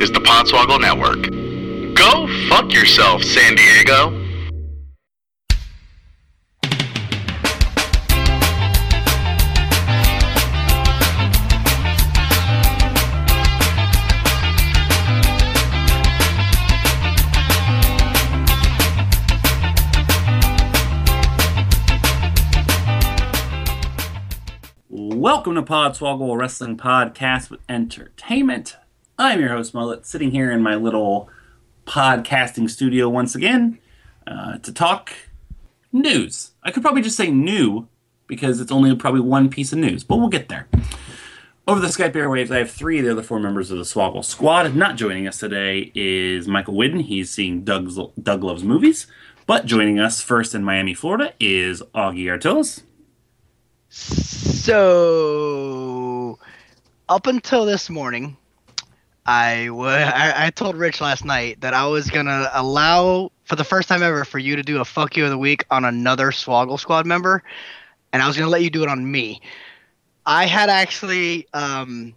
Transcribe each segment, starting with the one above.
is the Podswoggle Network. Go fuck yourself, San Diego. Welcome to Podswoggle Wrestling Podcast with Entertainment. I'm your host Mullet, sitting here in my little podcasting studio once again uh, to talk news. I could probably just say new because it's only probably one piece of news, but we'll get there. Over the Skype airwaves, I have three of the other four members of the Swoggle Squad. Not joining us today is Michael Whidden. He's seeing Doug's, Doug Loves Movies. But joining us first in Miami, Florida is Augie Artillas. So, up until this morning, I wa- I, I told Rich last night that I was gonna allow for the first time ever for you to do a fuck you of the week on another Swoggle Squad member, and I was gonna let you do it on me. I had actually, um,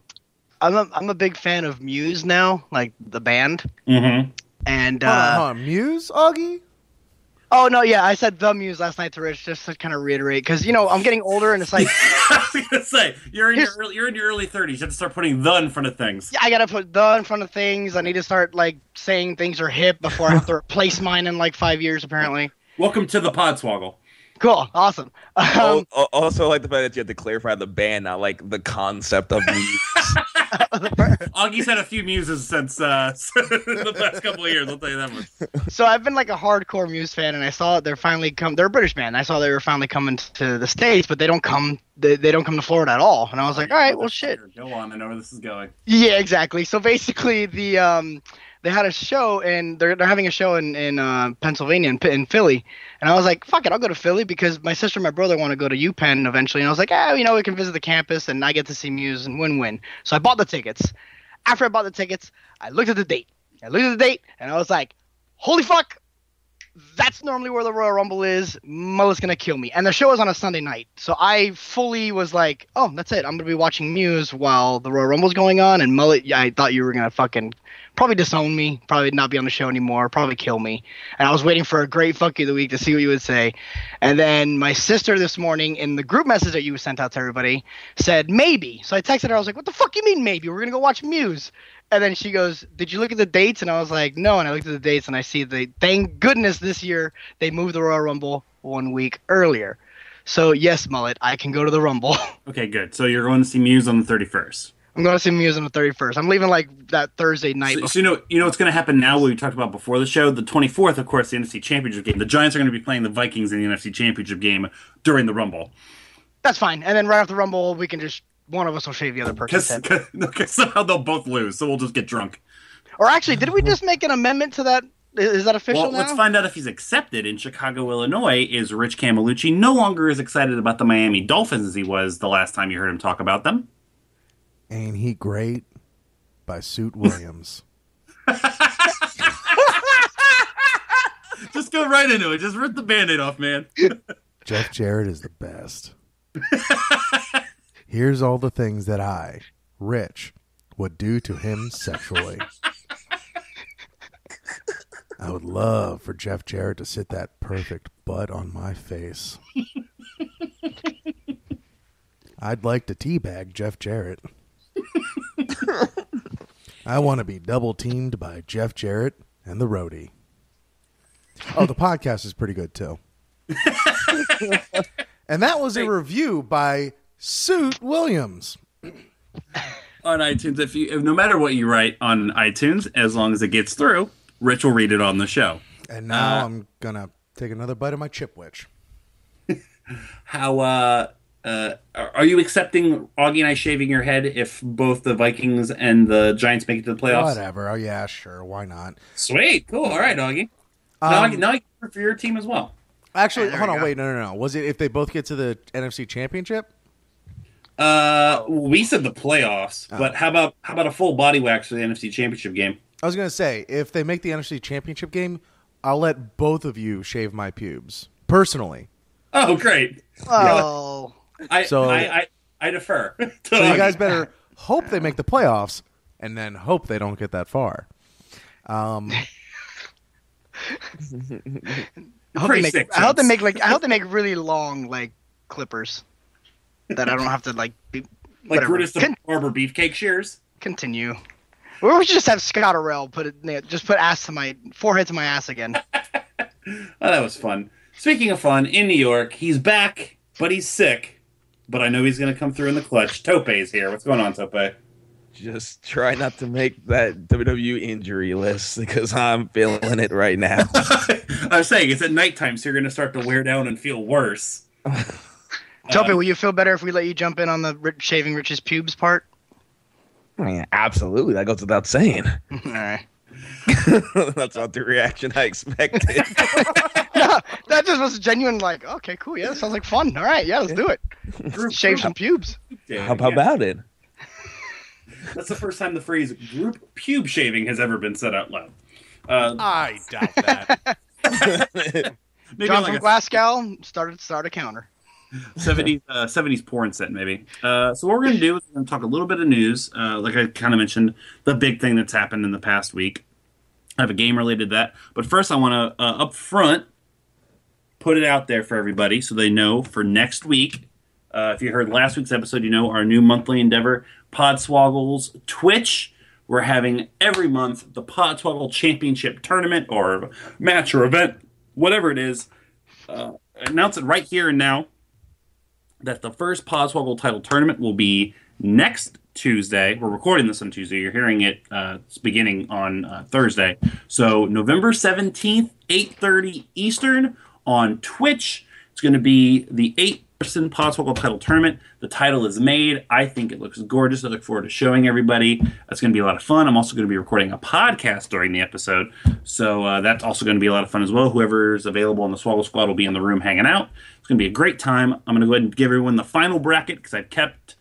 I'm a, I'm a big fan of Muse now, like the band, Mm-hmm. and Hold on, uh, hold on. Muse, Augie? Oh no, yeah, I said the Muse last night to Rich just to kind of reiterate because you know I'm getting older and it's like. I was gonna say you're in your early, you're in your early 30s. You have to start putting the in front of things. Yeah, I gotta put the in front of things. I need to start like saying things are hip before I have to replace mine in like five years. Apparently, Welcome to the Podswoggle. Cool, awesome. Um, al- also, like the fact that you had to clarify the band, not like the concept of music. Augie's had a few muses since uh, the past couple of years. I'll tell you that much. so I've been like a hardcore Muse fan, and I saw they're finally come. They're a British band. I saw they were finally coming to the states, but they don't come. They, they don't come to Florida at all. And I was like, all right, well, shit. Go on. I know where this is going. Yeah, exactly. So basically, the um, they had a show, and they're they're having a show in in uh, Pennsylvania in, in Philly, and I was like, fuck it, I'll go to Philly because my sister and my brother want to go to UPenn eventually, and I was like, ah, you know, we can visit the campus, and I get to see Muse and win win. So I bought the tickets. After I bought the tickets, I looked at the date. I looked at the date, and I was like, holy fuck. That's normally where the Royal Rumble is. Mullet's gonna kill me, and the show is on a Sunday night, so I fully was like, "Oh, that's it. I'm gonna be watching Muse while the Royal Rumble's going on." And Mullet, yeah, I thought you were gonna fucking probably disown me, probably not be on the show anymore, probably kill me. And I was waiting for a great fuck you of the week to see what you would say. And then my sister this morning in the group message that you sent out to everybody said maybe. So I texted her. I was like, "What the fuck you mean maybe? We're gonna go watch Muse." And then she goes, "Did you look at the dates?" And I was like, "No." And I looked at the dates and I see the thank goodness this year they moved the Royal Rumble one week earlier. So yes, Mullet, I can go to the Rumble. Okay, good. So you're going to see Muse on the 31st. I'm going to see Muse on the 31st. I'm leaving like that Thursday night. So, so you know, you know what's going to happen now? What we talked about before the show. The 24th, of course, the NFC Championship game. The Giants are going to be playing the Vikings in the NFC Championship game during the Rumble. That's fine. And then right after the Rumble, we can just one of us will shave the other person's head. Because somehow they'll both lose, so we'll just get drunk. Or actually, did we just make an amendment to that? Is is that official Well, now? let's find out if he's accepted. In Chicago, Illinois, is Rich Camelucci no longer as excited about the Miami Dolphins as he was the last time you heard him talk about them? Ain't He Great by Suit Williams. Just go right into it. Just rip the band-aid off, man. Jeff Jarrett is the best. Here's all the things that I, Rich, would do to him sexually. I would love for Jeff Jarrett to sit that perfect butt on my face. I'd like to teabag Jeff Jarrett. I want to be double teamed by Jeff Jarrett and the roadie. Oh, the podcast is pretty good too. and that was a review by Suit Williams. on iTunes. If you, if, no matter what you write on iTunes, as long as it gets through, Rich will read it on the show. And now Uh, I'm gonna take another bite of my chip witch. How uh, uh, are are you accepting Augie and I shaving your head if both the Vikings and the Giants make it to the playoffs? Whatever. Oh yeah, sure. Why not? Sweet, cool. All right, Augie. now, I, Um, now I can for your team as well. Actually, hold on. go. Wait, no, no, no. Was it if they both get to the NFC Championship? Uh, we said the playoffs, Oh. but how about how about a full body wax for the NFC Championship game? I was gonna say if they make the NFC Championship game, I'll let both of you shave my pubes personally. Oh, great. oh, I So- I, I, I defer. So you guys better hope they make the playoffs and then hope they don't get that far. Um, I hope, Pretty they make, I hope they make like I hope they make really long like clippers that I don't have to like be, Like whatever. Brutus the Con- Barber beefcake shears. continue. Or we should just have Scott Orell put it just put ass to my forehead to my ass again. Oh, that was fun. Speaking of fun, in New York, he's back, but he's sick. But I know he's going to come through in the clutch. Tope's here. What's going on, Tope? Just try not to make that WWE injury list because I'm feeling it right now. I was saying it's at nighttime, so you're going to start to wear down and feel worse. Tope, Uh, will you feel better if we let you jump in on the Rich, shaving Rich's pubes part? I mean, absolutely, that goes without saying. All right. That's not the reaction I expected. no, that just was genuine. Like, okay, cool. Yeah, that sounds like fun. All right, yeah, let's do it. Group- Shave group some pubes. day. How, how Yeah. about it? That's the first time the phrase group pube shaving has ever been said out loud. Uh, I doubt that. maybe John like from a Glasgow started start a counter. 70s, uh, 70s porn set, maybe. Uh, so what we're going to do is we're going to talk a little bit of news. Uh, like I kind of mentioned, the big thing that's happened in the past week. I have a game related to that. But first, I want to, uh, up front, put it out there for everybody so they know for next week. Uh, if you heard last week's episode, you know our new monthly endeavor, Podswoggles Twitch. We're having every month the Podswoggle Championship Tournament or match or event, whatever it is. Uh, announce it right here and now that the first Podswoggle title tournament will be next Tuesday. We're recording this on Tuesday. You're hearing it uh, it's beginning on uh, Thursday. So November 17th, 8.30 Eastern on Twitch. It's going to be the Podswoggle title tournament. The title is made. I think it looks gorgeous. I look forward to showing everybody. That's going to be a lot of fun. I'm also going to be recording a podcast during the episode. So uh, that's also going to be a lot of fun as well. Whoever's available on the Swoggle Squad will be in the room hanging out. It's going to be a great time. I'm going to go ahead and give everyone the final bracket because I've kept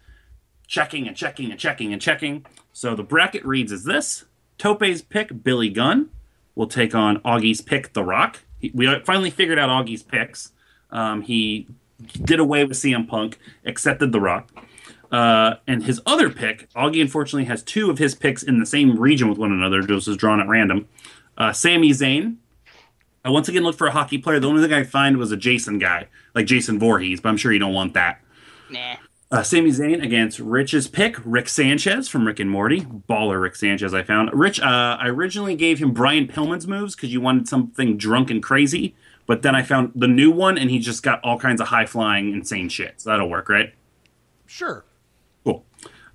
checking and checking and checking and checking. So the bracket reads as this Tope's pick, Billy Gunn, will take on Augie's pick, The Rock. He, we finally figured out Augie's picks. Um, he did away with CM Punk, accepted The Rock. Uh, and his other pick, Augie unfortunately has two of his picks in the same region with one another. This is drawn at random. Uh, Sami Zayn. I once again looked for a hockey player. The only thing I find was a Jason guy, like Jason Voorhees, but I'm sure you don't want that. Nah. Uh, Sami Zayn against Rich's pick, Rick Sanchez from Rick and Morty. Baller Rick Sanchez, I found. Rich, uh, I originally gave him Brian Pillman's moves because you wanted something drunk and crazy, but then I found the new one and he just got all kinds of high flying, insane shit. So that'll work, right? Sure. Cool.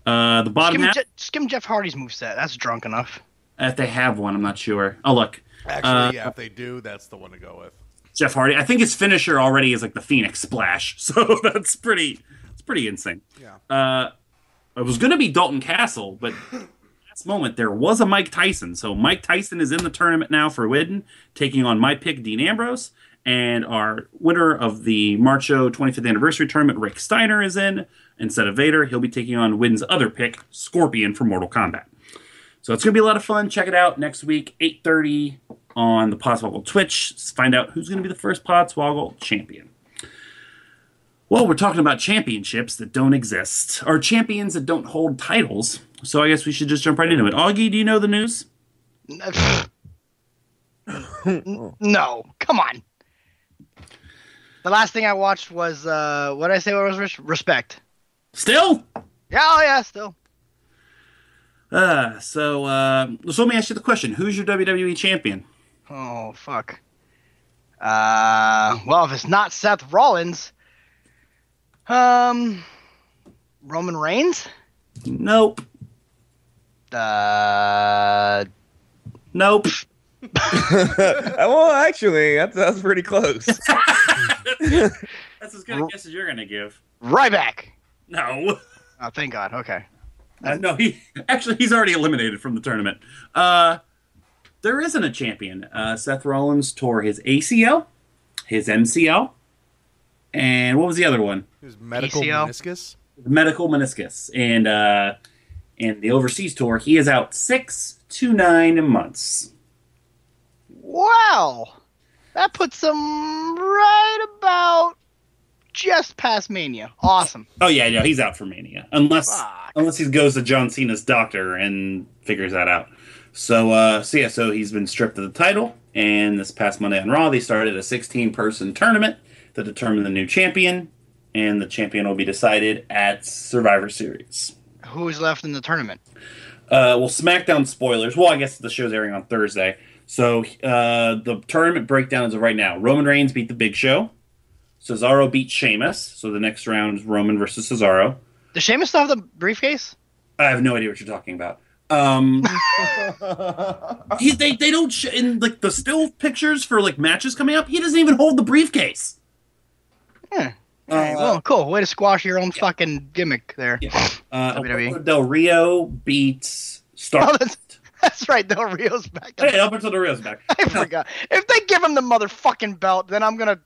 Uh, the bottom skim half, Je- just give him Jeff Hardy's moveset. That's drunk enough. if they have one, I'm not sure. Oh, look. Actually, Uh, yeah, if they do, that's the one to go with. Jeff Hardy. I think his finisher already is like the Phoenix Splash, so that's pretty. It's pretty insane. Yeah. Uh, it was going to be Dalton Castle, but last moment there was a Mike Tyson. So Mike Tyson is in the tournament now for Widden, taking on my pick Dean Ambrose, and our winner of the Marcho 25th anniversary tournament, Rick Steiner, is in instead of Vader. He'll be taking on Widden's other pick, Scorpion, for Mortal Kombat. So it's gonna be a lot of fun. Check it out next week, 8:30 on the Podswoggle Twitch. Find out who's gonna be the first Podswoggle champion. Well, we're talking about championships that don't exist, or champions that don't hold titles. So I guess we should just jump right into it. Augie, do you know the news? no, come on. The last thing I watched was uh, what did I say? What was res- respect? Still? Yeah, oh yeah, still. Uh, so, uh, so let me ask you the question: Who's your WWE champion? Oh fuck. Uh, well, if it's not Seth Rollins, um, Roman Reigns. Nope. Uh, Nope. well, actually, that's, that's pretty close. That's as good a guess as you're gonna give. Ryback. No. Oh, thank God. Okay. Uh, no, he actually he's already eliminated from the tournament. Uh, there isn't a champion. Uh, Seth Rollins tore his ACL, his MCL, and what was the other one? His medical PCO? meniscus. Medial meniscus, and uh, and the overseas tour. He is out six to nine months. Wow, that puts him right about just past Mania. Awesome. Oh yeah, no, he's out for Mania unless Fuck. unless he goes to John Cena's doctor and figures that out. So uh, so yeah, so he's been stripped of the title, and this past Monday on Raw, they started a 16 person tournament to determine the new champion, and the champion will be decided at Survivor Series. Who's left in the tournament? Uh, well, SmackDown spoilers. Well, I guess the show's airing on Thursday. So uh, the tournament breakdown as of right now: Roman Reigns beat the Big Show. Cesaro beat Sheamus. So the next round is Roman versus Cesaro. Does Sheamus still have the briefcase? I have no idea what you're talking about. Um, he, they they don't sh- in like the still pictures for like matches coming up. He doesn't even hold the briefcase. Yeah. Uh, Alright, well, cool. Way to squash your own fucking gimmick there. Yeah. Uh, WWE. Del Rio beats Oh, Star. that's, that's right. Del Rio's back. hey, Alberto Del Rio's back. I forgot. If they give him the motherfucking belt, then I'm gonna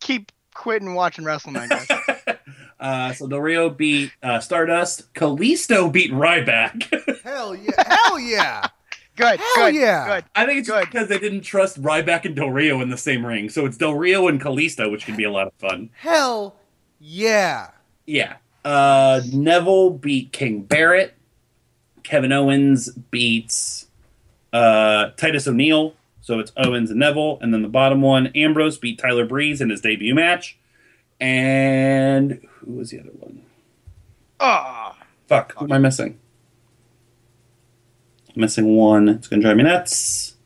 keep quitting watching wrestling. I guess. Uh, so Del Rio beat uh, Stardust. Kalisto beat Ryback. Hell yeah! Hell yeah! Good. Hell good. yeah. Good. I think it's just Good. because they didn't trust Ryback and Del Rio in the same ring. So it's Del Rio and Kalisto, which can be a lot of fun. Hell yeah! Yeah. Uh, Neville beat King Barrett. Kevin Owens beats uh, Titus O'Neil. So it's Owens and Neville. And then the bottom one, Ambrose beat Tyler Breeze in his debut match. And who was the other one? Oh, Fuck, who am I missing? I'm missing one. It's gonna drive me nuts.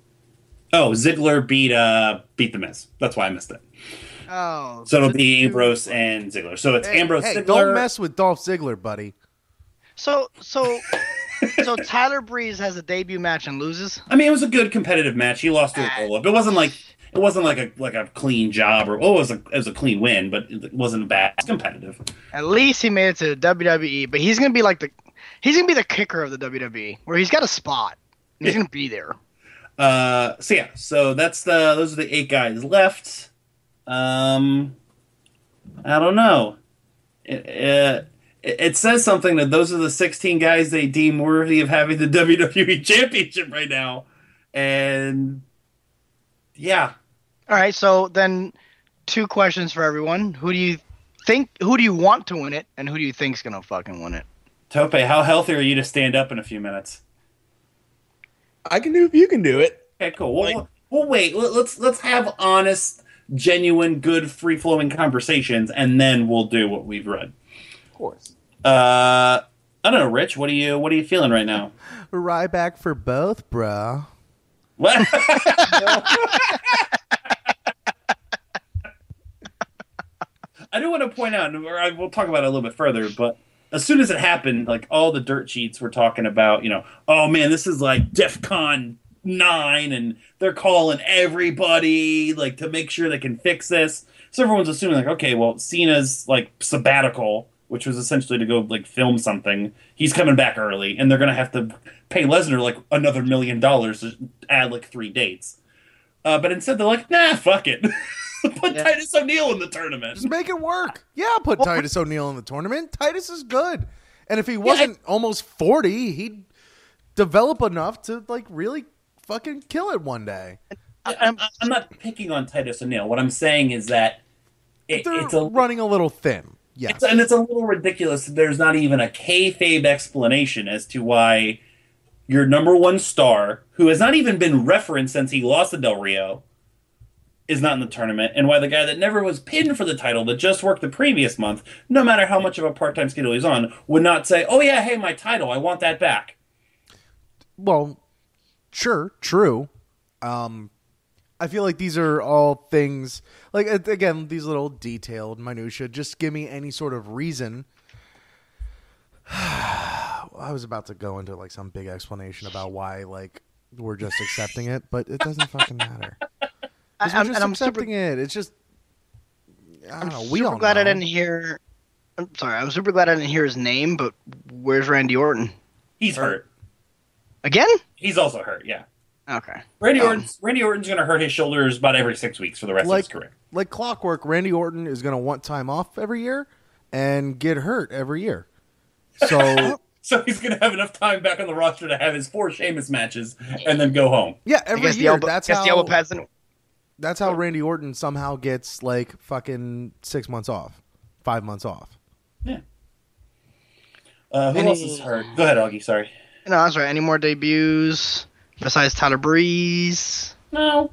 Oh, Ziggler beat uh beat the Miz. That's why I missed it. oh. So it'll be Ambrose and Ziggler. So it's Hey, Ambrose hey, Ziggler. don't mess with Dolph Ziggler, buddy. So so so Tyler Breeze has a debut match and loses. I mean, it was a good competitive match. He lost to a roll up. It wasn't like it wasn't like a like a clean job or oh, it was a it was a clean win, but it wasn't bad. It's competitive. At least he made it to WWE, but he's gonna be like the he's gonna be the kicker of the WWE, where he's got a spot. He's Yeah. gonna be there. Uh, so yeah, so that's the those are the eight guys left. Um, I don't know. It, it, it says something that those are the 16 guys they deem worthy of having the WWE Championship right now, and yeah, All right, so then two questions for everyone. Who do you think who do you want to win it and who do you think's gonna fucking win it? Tope, how healthy are you to stand up in a few minutes? I can do if you can do it. Okay, cool. Well, well wait. Let's let's have honest, genuine, good, free flowing conversations, and then we'll do what we've read. Of course. Uh, I don't know, Rich. What are you What are you feeling right now? Ryback for both, bruh. What? I do want to point out, and I- we'll talk about it a little bit further, but as soon as it happened, like all the dirt sheets were talking about, you know, oh man, this is like DEF CON 9, and they're calling everybody, like, to make sure they can fix this. So everyone's assuming, like, okay, well, Cena's, like, sabbatical, which was essentially to go, like, film something, he's coming back early, and they're going to have to pay Lesnar, like, another million dollars to add, like, three dates. Uh, but instead, they're like, nah, fuck it. Put Yeah. Titus O'Neil in the tournament. Just make it work. Yeah, put Well, Titus O'Neil in the tournament. Titus is good. And if he wasn't almost 40, he'd develop enough to like really fucking kill it one day. I, I'm, I'm not picking on Titus O'Neil. What I'm saying is that it, They're it's a running a little thin. Yes. it's, and it's a little ridiculous. that There's not even a kayfabe explanation as to why your number one star, who has not even been referenced since he lost to Del Rio, is not in the tournament, and why the guy that never was pinned for the title, that just worked the previous month, no matter how much of a part-time schedule he's on, would not say, "Oh yeah, hey, my title, I want that back." well, sure, true. Um, I feel like these are all things like again these little detailed minutia. Just give me any sort of reason. I was about to go into like some big explanation about why like we're just accepting it, but it doesn't fucking matter. we're I'm, just and I'm super, accepting it. It's just I don't I'm know. We super don't glad know. I didn't hear. I'm sorry. I'm super glad I didn't hear his name. But where's Randy Orton He's hurt. again? He's also hurt. Yeah. Okay. Randy Um, Orton's Randy Orton's going to hurt his shoulders about every six weeks for the rest Like- of his career. like clockwork. Randy Orton is going to want time off every year and get hurt every year. So So he's going to have enough time back on the roster to have his four Sheamus matches and then go home. yeah, every guess the year. elbow, that's how. the elbow pads didn't. That's how Randy Orton somehow gets like fucking six months off, five months off. Yeah. Uh, who Any- else is hurt? Go ahead, Augie. Sorry. No, that's right. Any more debuts besides Tyler Breeze? No.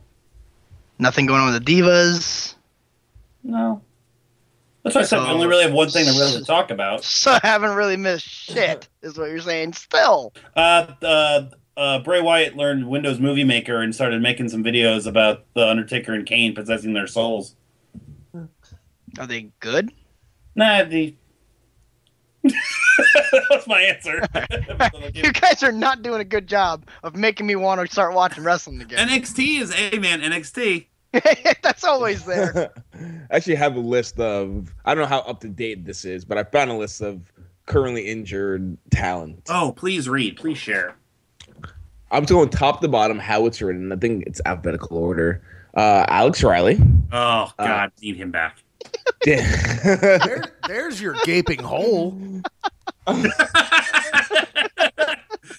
Nothing going on with the divas. No. That's why I said we only really have one thing to really talk about. So I haven't really missed shit, is what you're saying. Still, Uh, uh, uh, Bray Wyatt learned Windows Movie Maker and started making some videos about the Undertaker and Kane possessing their souls. are they good? Nah, the. That was my answer. you guys are not doing a good job of making me want to start watching wrestling again. NXT is a man. NXT. That's always there. I actually have a list of I don't know how up to date this is, but I found a list of currently injured talent. Oh, please read. Please share. I'm going top to bottom how it's written. I think it's alphabetical order. Uh, Alex Riley. Oh God, need him back. Dan- There, there's your gaping hole.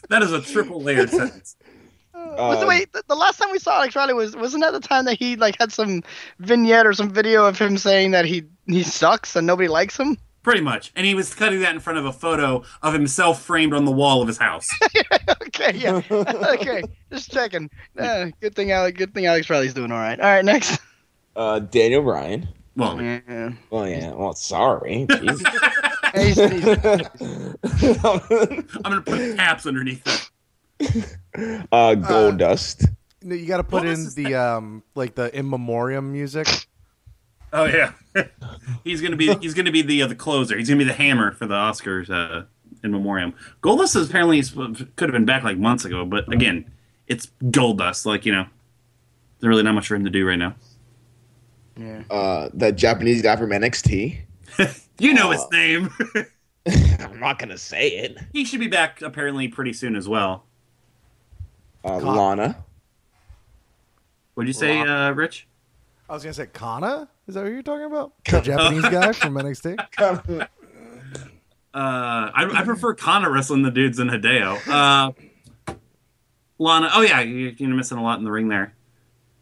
That is a triple layered sentence. Was the Um, wait, the, the last time we saw Alex Riley was wasn't that the time that he like had some vignette or some video of him saying that he he sucks and nobody likes him? Pretty much. And he was cutting that in front of a photo of himself framed on the wall of his house. okay, yeah, okay, just checking. Uh, good thing Alex, good thing Alex Riley's doing all right. All right, next. uh, Daniel Bryan. Well, Yeah. Well, yeah. Well, sorry. Jeez. He's- he's- I'm going to put caps underneath that. uh, Goldust. No, You got to put What in his the um like the in memoriam music. Oh yeah, he's gonna be he's gonna be the uh, the closer. He's gonna be the hammer for the Oscars uh, in memoriam. Goldust is apparently could have been back like months ago, but again, it's Goldust. Like you know, there's really not much for him to do right now. Yeah. Uh, that Japanese guy from NXT. You know his Oh. name. I'm not gonna say it. he should be back apparently pretty soon as well. Uh, God. Lana. What'd you say, uh, Rich? I was gonna say Kana. Is that what you're talking about? The Japanese guy from NXT. Uh, I, I prefer Kana wrestling the dudes in Hideo. Uh, Lana. Oh yeah, you- you're missing a lot in the ring there.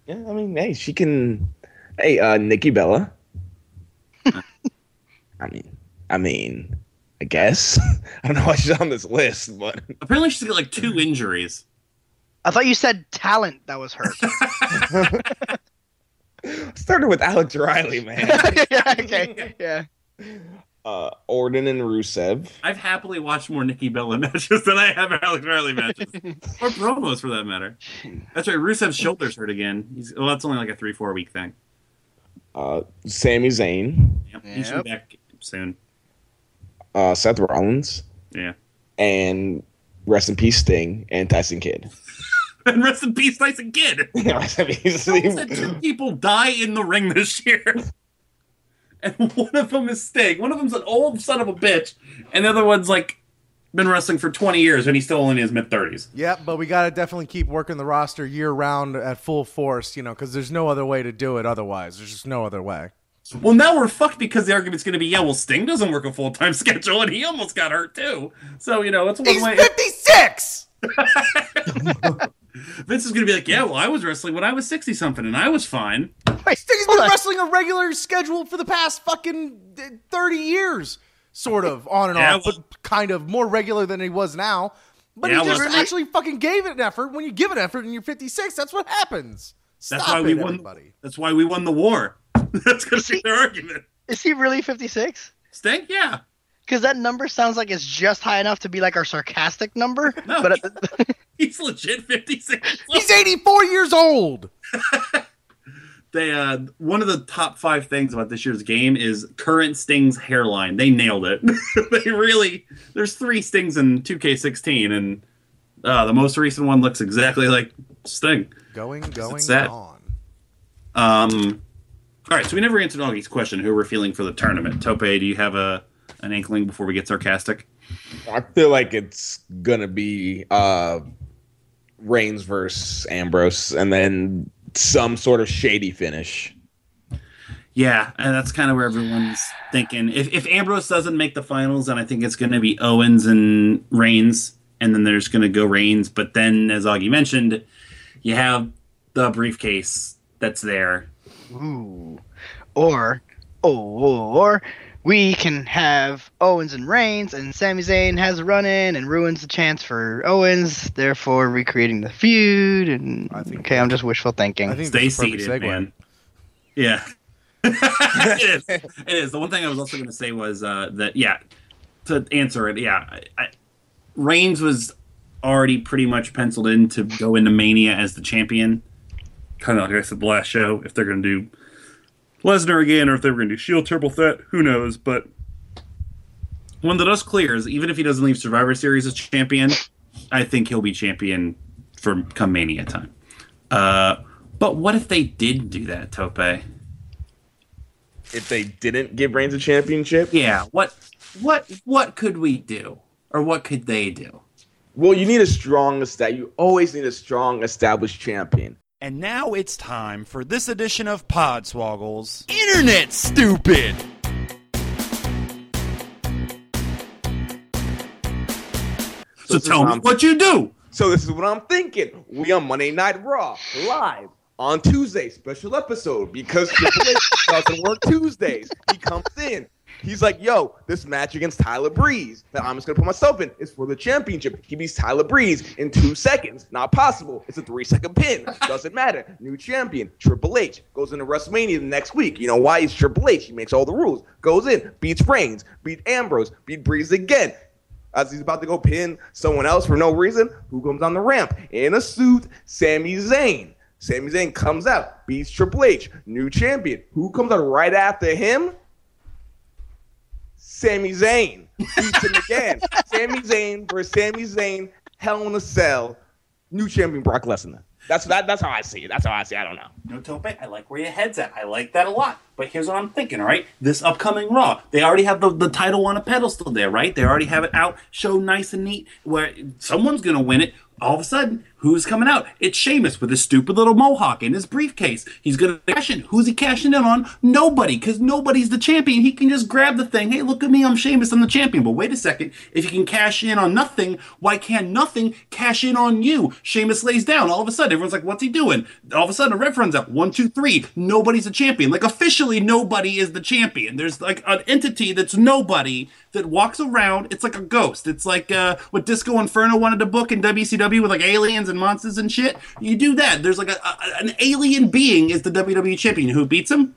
Yeah, I mean, hey, she can. Hey, uh, Nikki Bella. I mean, I mean, I guess I don't know why she's on this list, but Apparently, she's got like two injuries. I thought you said talent that was hurt. started with Alex Riley, man. yeah, okay, yeah. Uh, Orton and Rusev. I've happily watched more Nikki Bella matches than I have Alex Riley matches, or promos for that matter. That's right. Rusev's shoulders hurt again. He's well, that's only like a three four week thing. Uh, Sami Zayn. Yep. He should back soon. Uh, Seth Rollins. Yeah. And rest in peace, Sting and Tyson Kidd. And rest in peace, Tyson Kidd. rest in peace. Said two people die in the ring this year. And one of them is Sting. One of them's an old son of a bitch, and the other one's like been wrestling for 20 years, and he's still in his mid 30s. Yep, but we got to definitely keep working the roster year round at full force, you know, because there's no other way to do it otherwise. There's just no other way. Well, now we're fucked because the argument's going to be, yeah, well, Sting doesn't work a full time schedule, and he almost got hurt too. So you know, it's one He's way. 56! Vince is going to be like, yeah, well, I was wrestling when I was 60 something, and I was fine. Wait, Sting's hold been on. wrestling a regular schedule for the past fucking uh, 30 years. Sort of, on and Yeah, off, well- but kind of more regular than he was now. But Yeah, he just well- actually fucking gave it an effort. When you give an effort and you're 56, that's what happens. That's Stop why we won. everybody. That's why we won the war. that's going to be their argument. Is he really 56? Sting, yeah. Because that number sounds like it's just high enough to be like our sarcastic number. No. But He's legit 56. He's 84 years old. They uh one of the top five things about this year's game is current Sting's hairline. They nailed it. they really there's three Stings in 2K16 and uh, the most recent one looks exactly like Sting. Going, going, sad. on. Um all right, so we never answered Augie's question who we're feeling for the tournament. Tope, do you have a an inkling before we get sarcastic? I feel like it's gonna be uh, Reigns versus Ambrose, and then some sort of shady finish. Yeah, and that's kind of where everyone's thinking. If if Ambrose doesn't make the finals, then I think it's going to be Owens and Reigns, and then there's going to go Reigns. But then, as Augie mentioned, you have the briefcase that's there. Ooh. Or, or we can have Owens and Reigns, and Sami Zayn has a run in and ruins the chance for Owens, therefore recreating the feud. And I think- okay, I'm just wishful thinking. I think Stay that's a perfect seated, segue. man. Yeah. it is. It is. The one thing I was also going to say was uh, that, yeah, to answer it, yeah, I, I, Reigns was already pretty much penciled in to go into Mania as the champion. Kind of like I said the last show, if they're going to do Lesnar again or if they were going to do Shield Triple Threat, who knows? But when the dust clears, even if he doesn't leave Survivor Series as champion, I think he'll be champion for come Mania time. Uh, but what if they did do that, Tope? If they didn't give Reigns a championship, Yeah. What what what could we do, or what could they do? well, you need a strong established. You always need a strong established champion. And now it's time for this edition of Podswoggles Internet Stupid! So this is tell me um, what you do. So this is what I'm thinking. We on Monday Night Raw live on Tuesday, special episode because Triple H doesn't work Tuesdays. He comes in. He's like, "Yo, this match against Tyler Breeze that I'm just gonna put myself in is for the championship." He beats Tyler Breeze in two seconds. Not possible. It's a three second pin. Doesn't matter. New champion. Triple H goes into WrestleMania the next week. You know why? He's Triple H. He makes all the rules. Goes in, beats Reigns, beat Ambrose, beat Breeze again as he's about to go pin someone else for no reason, who comes on the ramp in a suit? Sami Zayn. Sami Zayn comes out, beats Triple H, new champion. Who comes out right after him? Sami Zayn. Beats him again. Sami Zayn versus Sami Zayn, Hell in a Cell, new champion Brock Lesnar. That's that. That's how I see it. That's how I see. it. I don't know. No, Tope, I like where your head's at. I like that a lot. But here's what I'm thinking, all right? This upcoming Raw, they already have the, the title on a pedestal there, right? They already have it out, show nice and neat, where someone's going to win it. All of a sudden, who's coming out? It's Sheamus with his stupid little mohawk in his briefcase. He's to cash in. Who's he cashing in on? Nobody, because nobody's the champion. He can just grab the thing. Hey, look at me, I'm Sheamus, I'm the champion. But wait a second. If you can cash in on nothing, why can't nothing cash in on you? Sheamus lays down. All of a sudden, everyone's like, what's he doing? All of a sudden, a ref runs out. One, two, three. Nobody's a champion. Like, officially, nobody is the champion. There's like an entity that's nobody that walks around. It's like a ghost. It's like uh, what Disco Inferno wanted to book in WCW with like aliens and monsters and shit. You do that. There's like a, a, an alien being is the WWE champion. Who beats him?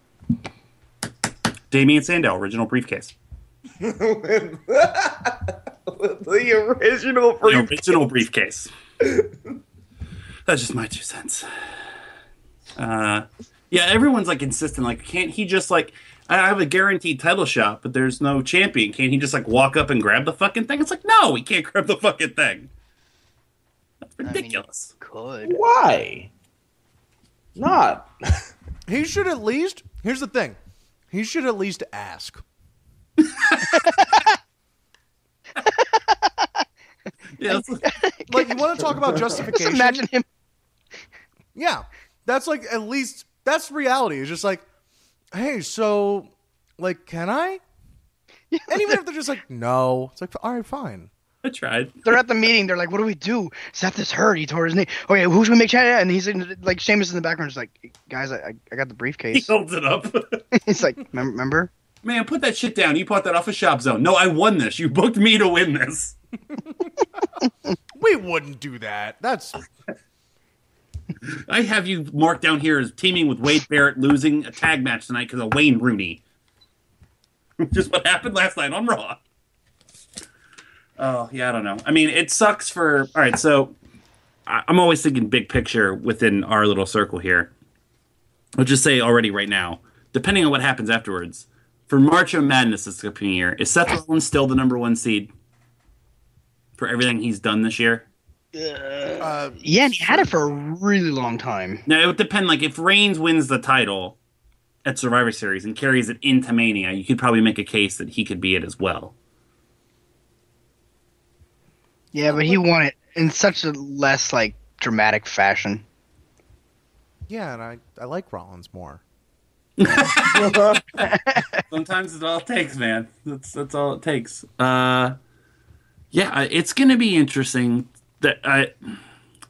Damien Sandow, original briefcase. the original The original briefcase. That's just my two cents. Uh, yeah, everyone's like insistent. Like, can't he just like? I have a guaranteed title shot, but there's no champion. Can't he just like walk up and grab the fucking thing? It's like, no, he can't grab the fucking thing. That's mean- ridiculous. Could. Why? Not. He should at least. Here's the thing. He should at least ask. yeah, that's, Like you want to talk about Just justification? imagine him. Yeah, that's like at least that's reality. It's just like, hey, so like, can I? And even if they're just like, no, it's like, all right, fine. I tried. They're at the meeting. They're like, "What do we do? Seth is hurt. He tore his knee. Oh, okay, who's gonna make chat?" And he's in, like, Sheamus in the background, just like, "Guys, I, I- I got the briefcase." He briefcase." holds it up. he's like, "Remember?" Man, put that shit down. You bought that off a shop zone. No, I won this. You booked me to win this. We wouldn't do that. That's I have you marked down here as teaming with Wade Barrett losing a tag match tonight because of Wayne Rooney. Just what happened last night on Raw. Oh, yeah, I don't know. I mean, it sucks for. All right, so I- I'm always thinking big picture within our little circle here. I'll just say already right now, depending on what happens afterwards, for March of Madness this upcoming year, is Seth Rollins still the number one seed for everything he's done this year? uh, Yeah, and he had it for a really long time. Now it would depend. Like if Reigns wins the title at Survivor Series and carries it into Mania, you could probably make a case that he could be it as well. Yeah, but he won it in such a less like dramatic fashion. yeah, and I I like Rollins more. Sometimes it's all it takes, man. That's that's all it takes. Uh, yeah, it's gonna be interesting. That I,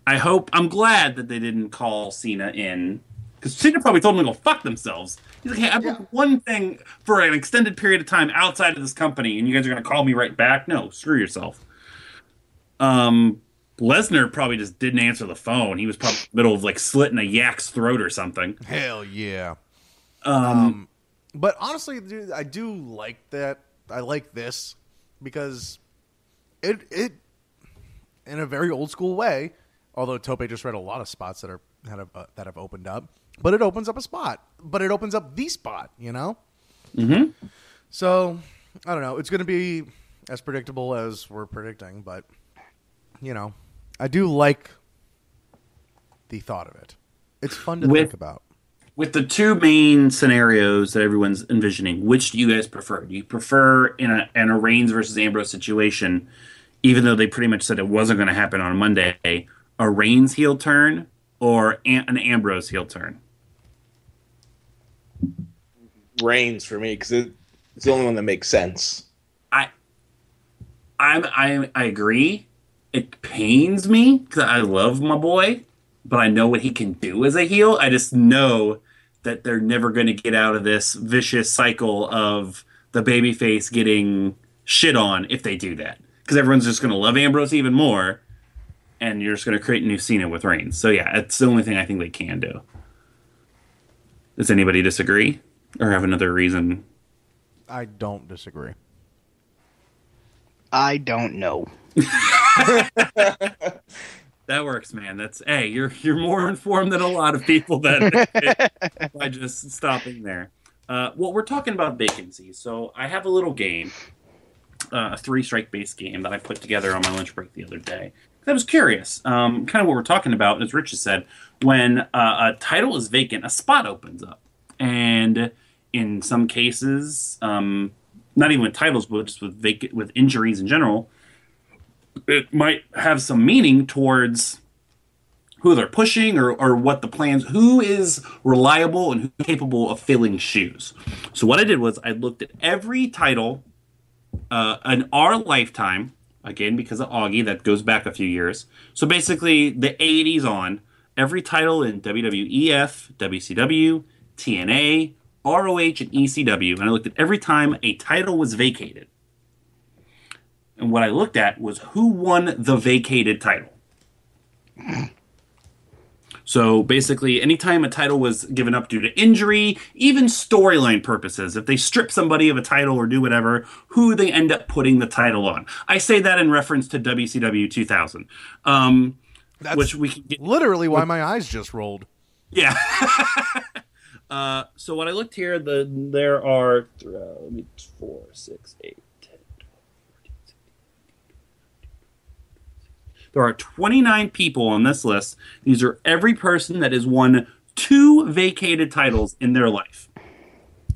I hope I'm glad that they didn't call Cena in Because Cena probably told them to go fuck themselves. He's like, hey, I booked one thing for an extended period of time outside of this company, and you guys are going to call me right back? No, screw yourself. Um, Lesnar probably just didn't answer the phone. He was probably in the middle of like slitting a yak's throat or something. Hell yeah. Um, But honestly, dude, I do like that. I like this because it it in a very old school way. Although Tope just read a lot of spots that are that have uh, that have opened up, but it opens up a spot. But it opens up the spot, you know. mhm. So I don't know. It's going to be as predictable as we're predicting, but you know, I do like the thought of it. It's fun to With- think about. with the two main scenarios that everyone's envisioning, which do you guys prefer? Do you prefer in a in a Reigns versus Ambrose situation, even though they pretty much said it wasn't going to happen on Monday, a Reigns heel turn or an an Ambrose heel turn? Reigns for me because it, it's the only one that makes sense. I, I'm I I agree. It pains me because I love my boy, but I know what he can do as a heel. I just know that they're never going to get out of this vicious cycle of the babyface getting shit on if they do that. Because everyone's just going to love Ambrose even more, and you're just going to create a new Cena with Reigns. So yeah, it's the only thing I think they can do. Does anybody disagree or have another reason? I don't disagree. I don't know. That works, man. That's hey, you're you're more informed than a lot of people that by just stopping there. Uh, well, we're talking about vacancies, so I have a little game, uh, a three strike based game that I put together on my lunch break the other day. I was curious, um, kind of what we're talking about, as Rich has said, when uh, a title is vacant, a spot opens up, and in some cases, um, not even with titles, but just with vacant with injuries in general, it might have some meaning towards who they're pushing or, or what the plans who is reliable and who's capable of filling shoes. So what i did was i looked at every title uh, in our lifetime again because of augie that goes back a few years. So basically the 80s on every title in wwef wcw tna roh and ecw and i looked at every time a title was vacated and what I looked at was who won the vacated title. So basically, anytime a title was given up due to injury, even storyline purposes, if they strip somebody of a title or do whatever, who they end up putting the title on. I say that in reference to WCW 2000, um, That's which we can get literally why my eyes just rolled. yeah. uh, so when I looked here, the there are uh, let me four, six, eight, There are 29 people on this list. These are every person that has won two vacated titles in their life.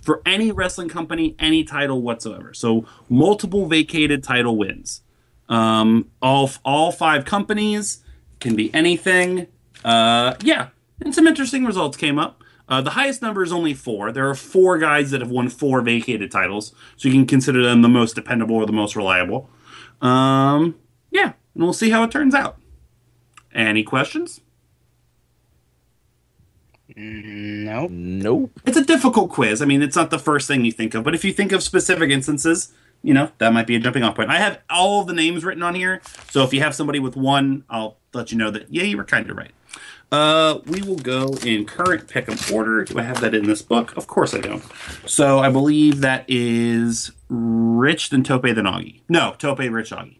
For any wrestling company, any title whatsoever. So multiple vacated title wins. Um, all all five companies can be anything. Uh, yeah, and some interesting results came up. Uh, the highest number is only four. There are four guys that have won four vacated titles, so you can consider them the most dependable or the most reliable. Um, yeah, and we'll see how it turns out. Any questions? No. Nope. It's a difficult quiz. I mean, it's not the first thing you think of, but if you think of specific instances, you know, that might be a jumping off point. I have all the names written on here, so if you have somebody with one, I'll let you know that, yeah, you were kind of right. Uh, we will go in current pick pick'em order. Do I have that in this book? Of course I don't. So I believe that is Rich, then Tope, then Augie. No, Tope, Rich, Augie.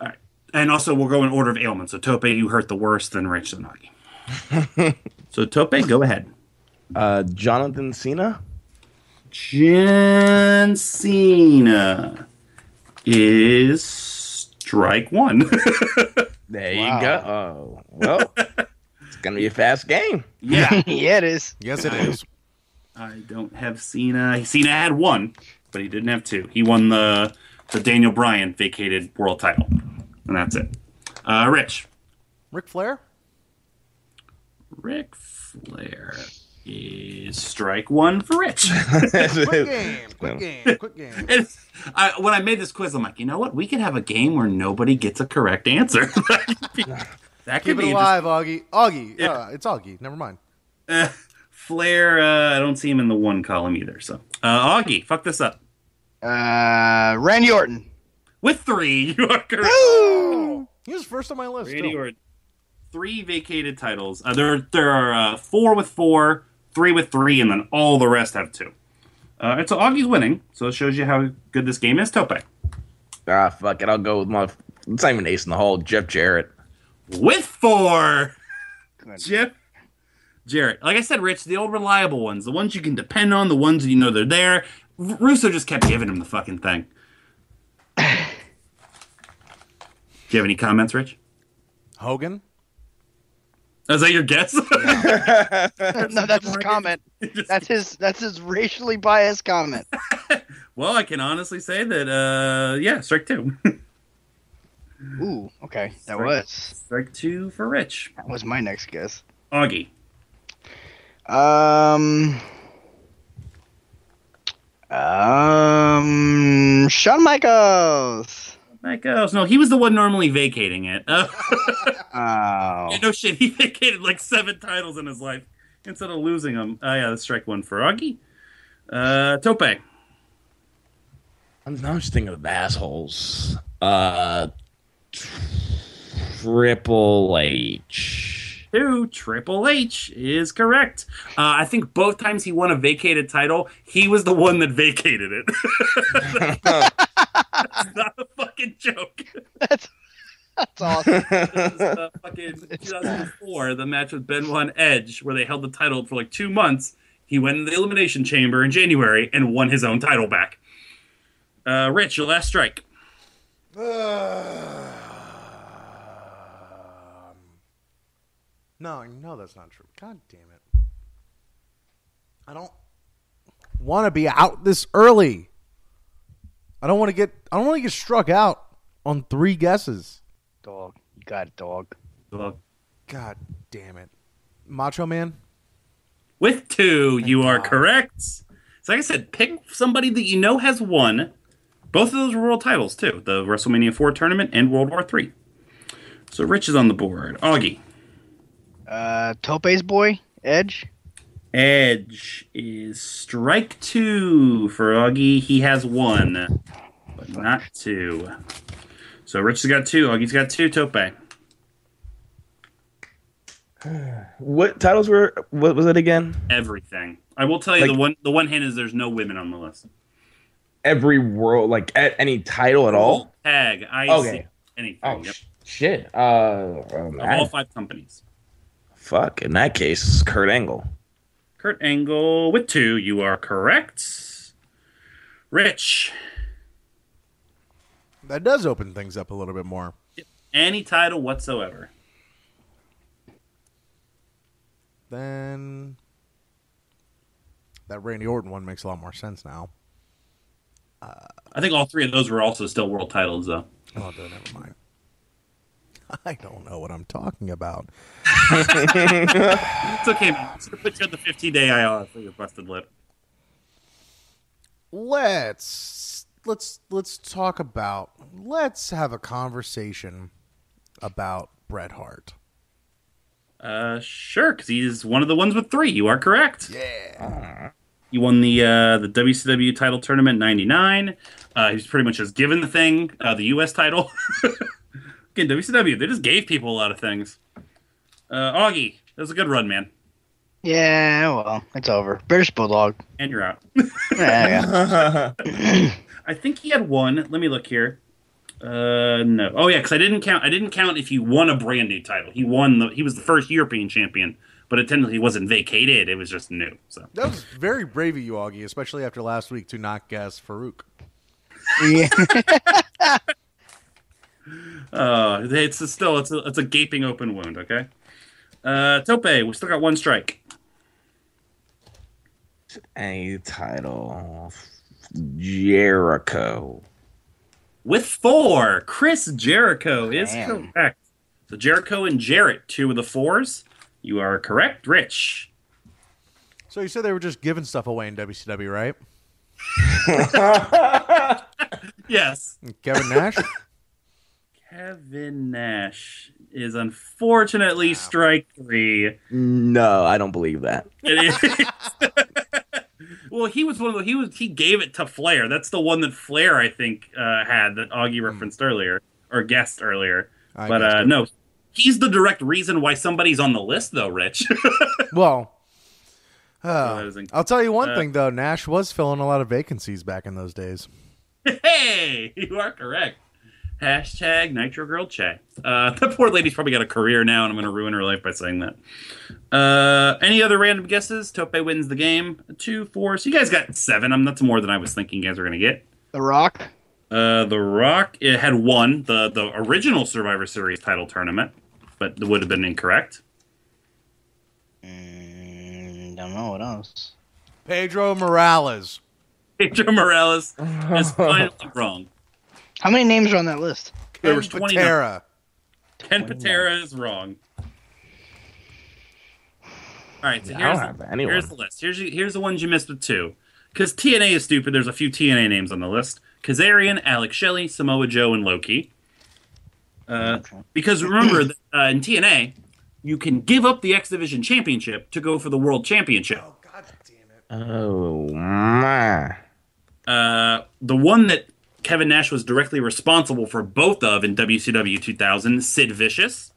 All right. And also, we'll go in order of ailments. So Tope, you hurt the worst, then Rich, then Augie. so Tope, go ahead. Uh, Jonathan Cena. John Cena is strike one. There Wow. you go. Oh, well, it's gonna be a fast game. yeah. yeah, it is. Yes, it is. I don't have Cena. Cena had one, but he didn't have two. He won the the Daniel Bryan vacated world title, and that's it. Uh, Rich, Ric Flair. Ric Flair is strike one for Rich. Quick game. Quick game. Quick game. I, when I made this quiz, I'm like, you know what? We could have a game where nobody gets a correct answer. That could Keep it alive, Augie. Augie. Yeah. Uh, it's Augie. Never mind. Uh, Flair, uh, I don't see him in the one column either. So, uh, Augie, fuck this up. Uh, Randy Orton. With three, you are correct. He was first on my list. Randy too. Orton. Three vacated titles. Uh, there, there are uh, four with four, three with three, and then all the rest have two. Uh, and so Augie's winning, so it shows you how good this game is. Tope. Ah, fuck it. I'll go with my. It's not even ace in the hole. Jeff Jarrett. With four. Jeff Jarrett. Like I said, Rich, the old reliable ones, the ones you can depend on, the ones you know they're there. R- Russo just kept giving him the fucking thing. Do you have any comments, Rich? Hogan. Is that your guess? no, that's his comment. That's his. That's his racially biased comment. well, I can honestly say that, uh, yeah, strike two. Ooh, okay, that Strike- was strike two for Rich. that was my next guess. Augie. Um, um, Shawn Michaels. Michaels. No, he was the one normally vacating it. Uh, Oh, yeah, no shit, he vacated like seven titles in his life instead of losing them. Oh, yeah, that's strike one for Augie. Uh, Tope. I'm now just thinking of assholes. Uh, Triple H. Two, Triple H is correct. Uh, I think both times he won a vacated title, he was the one that vacated it. That's not a fucking joke. that's that's awesome. This is, uh, fucking 2004, the match with Benoit and Edge, where they held the title for like two months. He went in the Elimination Chamber in January and won his own title back. Uh, Rich, your last strike. No, no, that's not true. God damn it. I don't want to be out this early. I don't want to get I don't want to get struck out on three guesses. dog, you got it, dog. Well, God damn it. Macho Man? With two, you are correct. So, like I said, pick somebody that you know has won. Both of those were world titles, too the WrestleMania 4 tournament and World War 3. So, Rich is on the board. Augie. Uh, Tope's boy, Edge. Edge is strike two for Augie. He has one, but not two. So Rich has got two. Augie's got two. Tope. What titles were? What was it again? Everything. I will tell you Like- the one. The one hint is there's no women on the list. Every world, like at any title at all. Tag. I Okay. anything. Oh yep. sh- shit. Uh, um, Of all five companies. Fuck. In that case, it's Kurt Angle. Kurt Angle with two. You are correct. Rich. That does open things up a little bit more. Any title whatsoever. Then that Randy Orton one makes a lot more sense now. I think all three of those were also still world titles, though. Oh, never mind. I don't know what I'm talking about. It's okay, man. Put you on the 15 day IR for your busted lip. Let's let's let's talk about let's have a conversation about Bret Hart. Uh, sure, because he's one of the ones with three. You are correct. Yeah. He won the uh, the WCW title tournament '99. Uh, he was pretty much just given the thing, uh, the U.S. title. Again, WCW, they just gave people a lot of things. Uh, Augie, that was a good run, man. Yeah, well, it's over. British Bulldog. And you're out. Yeah, yeah. I think he had one. Let me look here. Uh, no. Oh yeah, because I didn't count. I didn't count if he won a brand new title. He won the. He was the first European champion, but it technically wasn't vacated. It was just new. So That was very brave of you, Augie, especially after last week to not guess Farooq. yeah. Uh, it's a, still it's a it's a gaping open wound. Okay. Uh, Tope, we still got one strike. A title. Jericho. With four, Chris Jericho is Damn. correct. So Jericho and Jarrett, two of the fours. You are correct, Rich. So you said they were just giving stuff away in WCW, right? Yes. Kevin Nash. Kevin Nash is unfortunately strike three. No, I don't believe that. It is. well, he was one of the he was he gave it to Flair. That's the one that Flair I think uh, had that Augie referenced earlier or guessed earlier. I but guessed uh, no, he's the direct reason why somebody's on the list, though. Rich. Well, uh, that is inc- I'll tell you one uh, thing though. Nash was filling a lot of vacancies back in those days. hey, you are correct. Hashtag Nitro Girl Che. Uh, that poor lady's probably got a career now, and I'm going to ruin her life by saying that. Uh, any other random guesses? Tope wins the game. Two, four. So you guys got seven. Um, that's more than I was thinking you guys were going to get. The Rock. Uh, the Rock it had won the the original Survivor Series title tournament, but it would have been incorrect. Mm, don't know what else. Pedro Morales. Pedro Morales is finally wrong. How many names are on that list? There Ken was 29. Patera. Ken Patera is wrong. All right, so I here's, don't have anyone. here's the list. Here's here's the ones you missed with two. Because TNA is stupid. There's a few TNA names on the list: Kazarian, Alex Shelley, Samoa Joe, and Low Ki. Uh, because remember, that, uh, in TNA, you can give up the X Division Championship to go for the World Championship. Oh God damn it! Oh my! Uh, the one that Kevin Nash was directly responsible for both of in WCW 2000, Sid Vicious.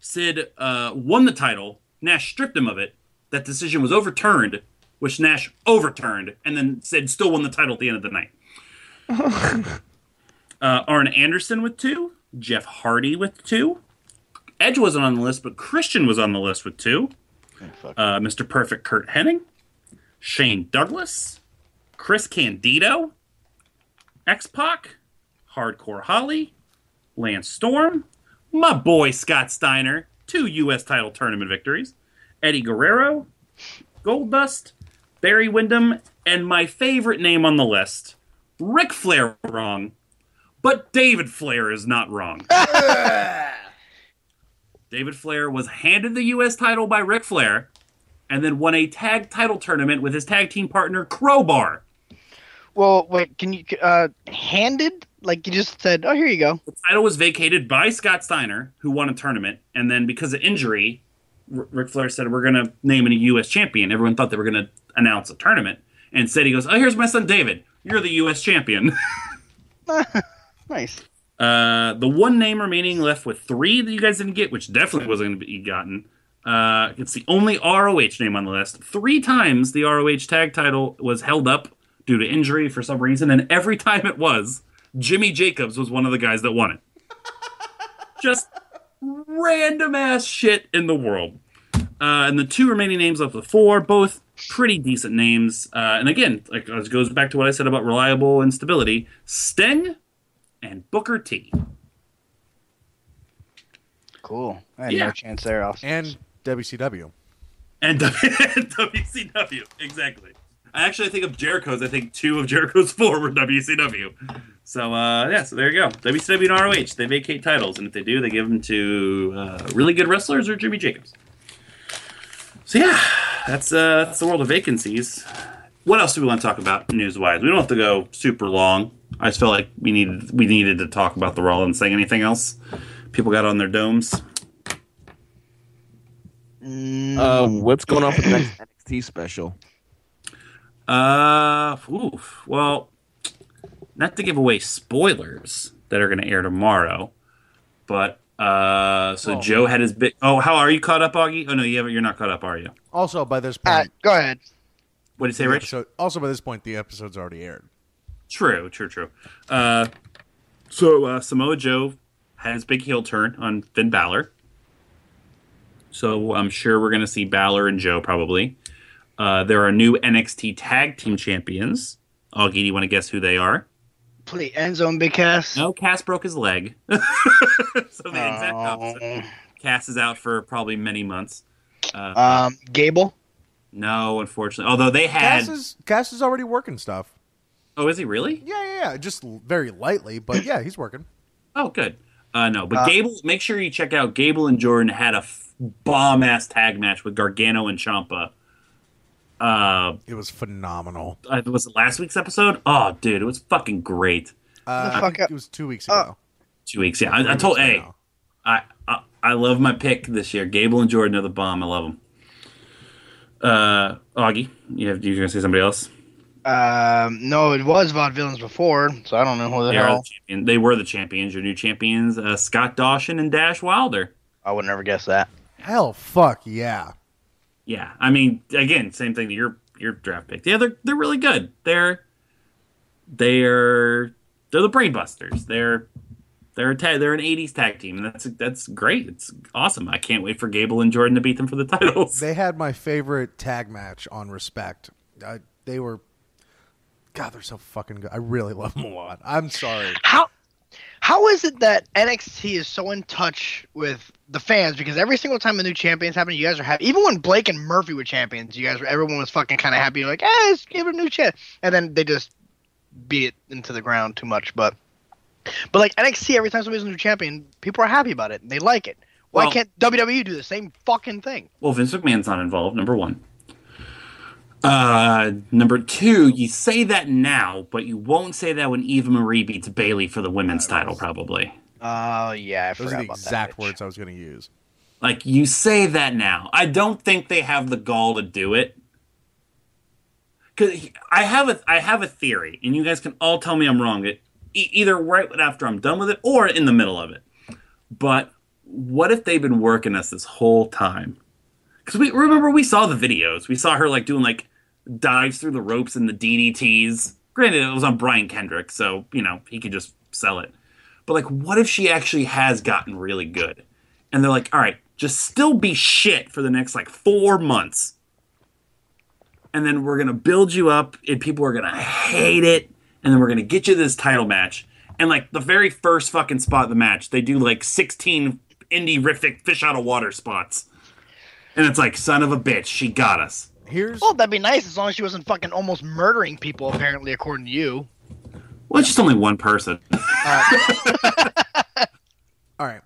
Sid uh, won the title. Nash stripped him of it. That decision was overturned, which Nash overturned, and then Sid still won the title at the end of the night. uh, Arn Anderson with two, Jeff Hardy with two. Edge wasn't on the list, but Christian was on the list with two. Uh, Mr. Perfect Curt Hennig, Shane Douglas, Chris Candido, X Pac, Hardcore Holly, Lance Storm, my boy Scott Steiner, two U.S. title tournament victories, Eddie Guerrero, Goldust, Barry Windham, and my favorite name on the list, Ric Flair wrong, but David Flair is not wrong. David Flair was handed the U.S. title by Ric Flair and then won a tag title tournament with his tag team partner Crowbar. Well, wait. Can you uh handed? Like you just said? Oh, here you go. The title was vacated by Scott Steiner, who won a tournament, and then because of injury, R- Ric Flair said, "We're going to name a U.S. champion." Everyone thought they were going to announce a tournament, and said he goes, "Oh, here's my son David. You're the U.S. champion." Nice. Uh, the one name remaining left with three that you guys didn't get, which definitely wasn't going to be gotten. Uh, it's the only ROH name on the list. Three times the ROH tag title was held up due to injury for some reason, and every time it was, Jimmy Jacobs was one of the guys that won it. Just random ass shit in the world. Uh, and the two remaining names left with four, both pretty decent names. Uh, and again, like it goes back to what I said about reliable and stability. Sting and Booker T. Cool. I had Yeah. no chance there. I'll... and WCW. And WCW, exactly. I actually think of Jericho's. I think two of Jericho's four were WCW. So uh, yeah, so there you go. WCW and ROH. They vacate titles, and if they do, they give them to uh, really good wrestlers or Jimmy Jacobs. So yeah, that's uh, that's the world of vacancies. What else do we want to talk about news wise? We don't have to go super long. I just felt like we needed we needed to talk about the Rollins thing. Anything else? People got on their domes. Mm, Uh, what's going on for the next NXT special? Uh, oof. Well, not to give away spoilers that are going to air tomorrow, but uh, so Well- Joe had his big. Oh, how are you caught up, Augie? Oh no, you haven't. You're not caught up, are you? Also, by this uh, point, go ahead. What did you say, the Rich? episode, also by this point, the episode's already aired. True, true, true. Uh, so uh, Samoa Joe had his big heel turn on Finn Balor. So I'm sure we're going to see Balor and Joe probably. Uh, there are new NXT Tag Team Champions. Augie, do you want to guess who they are? Please, Enzo and Big Cass. No, Cass broke his leg. so the exact opposite. Cass is out for probably many months. Uh, Um, Gable. no, unfortunately. Although they had. Cass is Cass is already working stuff. Oh, is he really? Yeah, yeah, yeah. Just very lightly, but yeah, he's working. Oh, good. Uh, no, but Uh, Gable. Make sure you check out Gable and Jordan had a f- bomb ass tag match with Gargano and Ciampa. Uh, It was phenomenal. uh, was it last week's episode? Oh, dude, it was fucking great. Uh, The fuck it was two weeks Uh, ago. two weeks. Yeah, I, I told. Hey. I, I I love my pick this year. Gable and Jordan are the bomb. I love them. Uh, Augie, you have you're gonna say somebody else? Um, no, it was Vaudevillains before, so I don't know who the They hell. the champion. They were the champions. Your new champions, uh, Scott Dawson and Dash Wilder. I would never guess that. Hell, fuck yeah. Yeah, I mean, again, same thing to your your draft pick. Yeah, they're they're really good. They're they're they're the Brainbusters. They're they're a ta- they're an '80s tag team, and that's that's great. It's awesome. I can't wait for Gable and Jordan to beat them for the titles. They had my favorite tag match on Respect. I, they were, God, they're so fucking good. I really love them a lot. I'm sorry. How how is it that NXT is so in touch with the fans? Because every single time a new champion's happening, you guys are happy. Even when Blake and Murphy were champions, you guys were everyone was fucking kind of happy. Like, hey, let's give it a new champ. And then they just beat it into the ground too much. But but like NXT, every time somebody's a new champion, people are happy about it. They like it. Why Well- can't WWE do the same fucking thing? Well, Vince McMahon's not involved. Number one. Uh, number two, you say that now, but you won't say that when Eva Marie beats Bayley for the women's title, probably. Oh yeah, I Those forgot are the about exact that. words I was going to use. Like you say that now. I don't think they have the gall to do it. Cause I have a I have a theory, and you guys can all tell me I'm wrong. It e- either right after I'm done with it, or in the middle of it. But what if they've been working us this whole time? Because we remember we saw the videos. We saw her like doing like dives through the ropes and the DDTs. Granted, it was on Brian Kendrick, so you know he could just sell it. But like, what if she actually has gotten really good? And they're like, all right, just still be shit for the next like four months. And then we're to build you up, and people are to hate it. And then we're to get you this title match. And like the very first fucking spot of the match, they do like 16 indie rific fish out of water spots. And it's like, son of a bitch, she got us. Here's Well, that'd be nice as long as she wasn't fucking almost murdering people. Apparently, according to you. Well, it's just only one person. all right.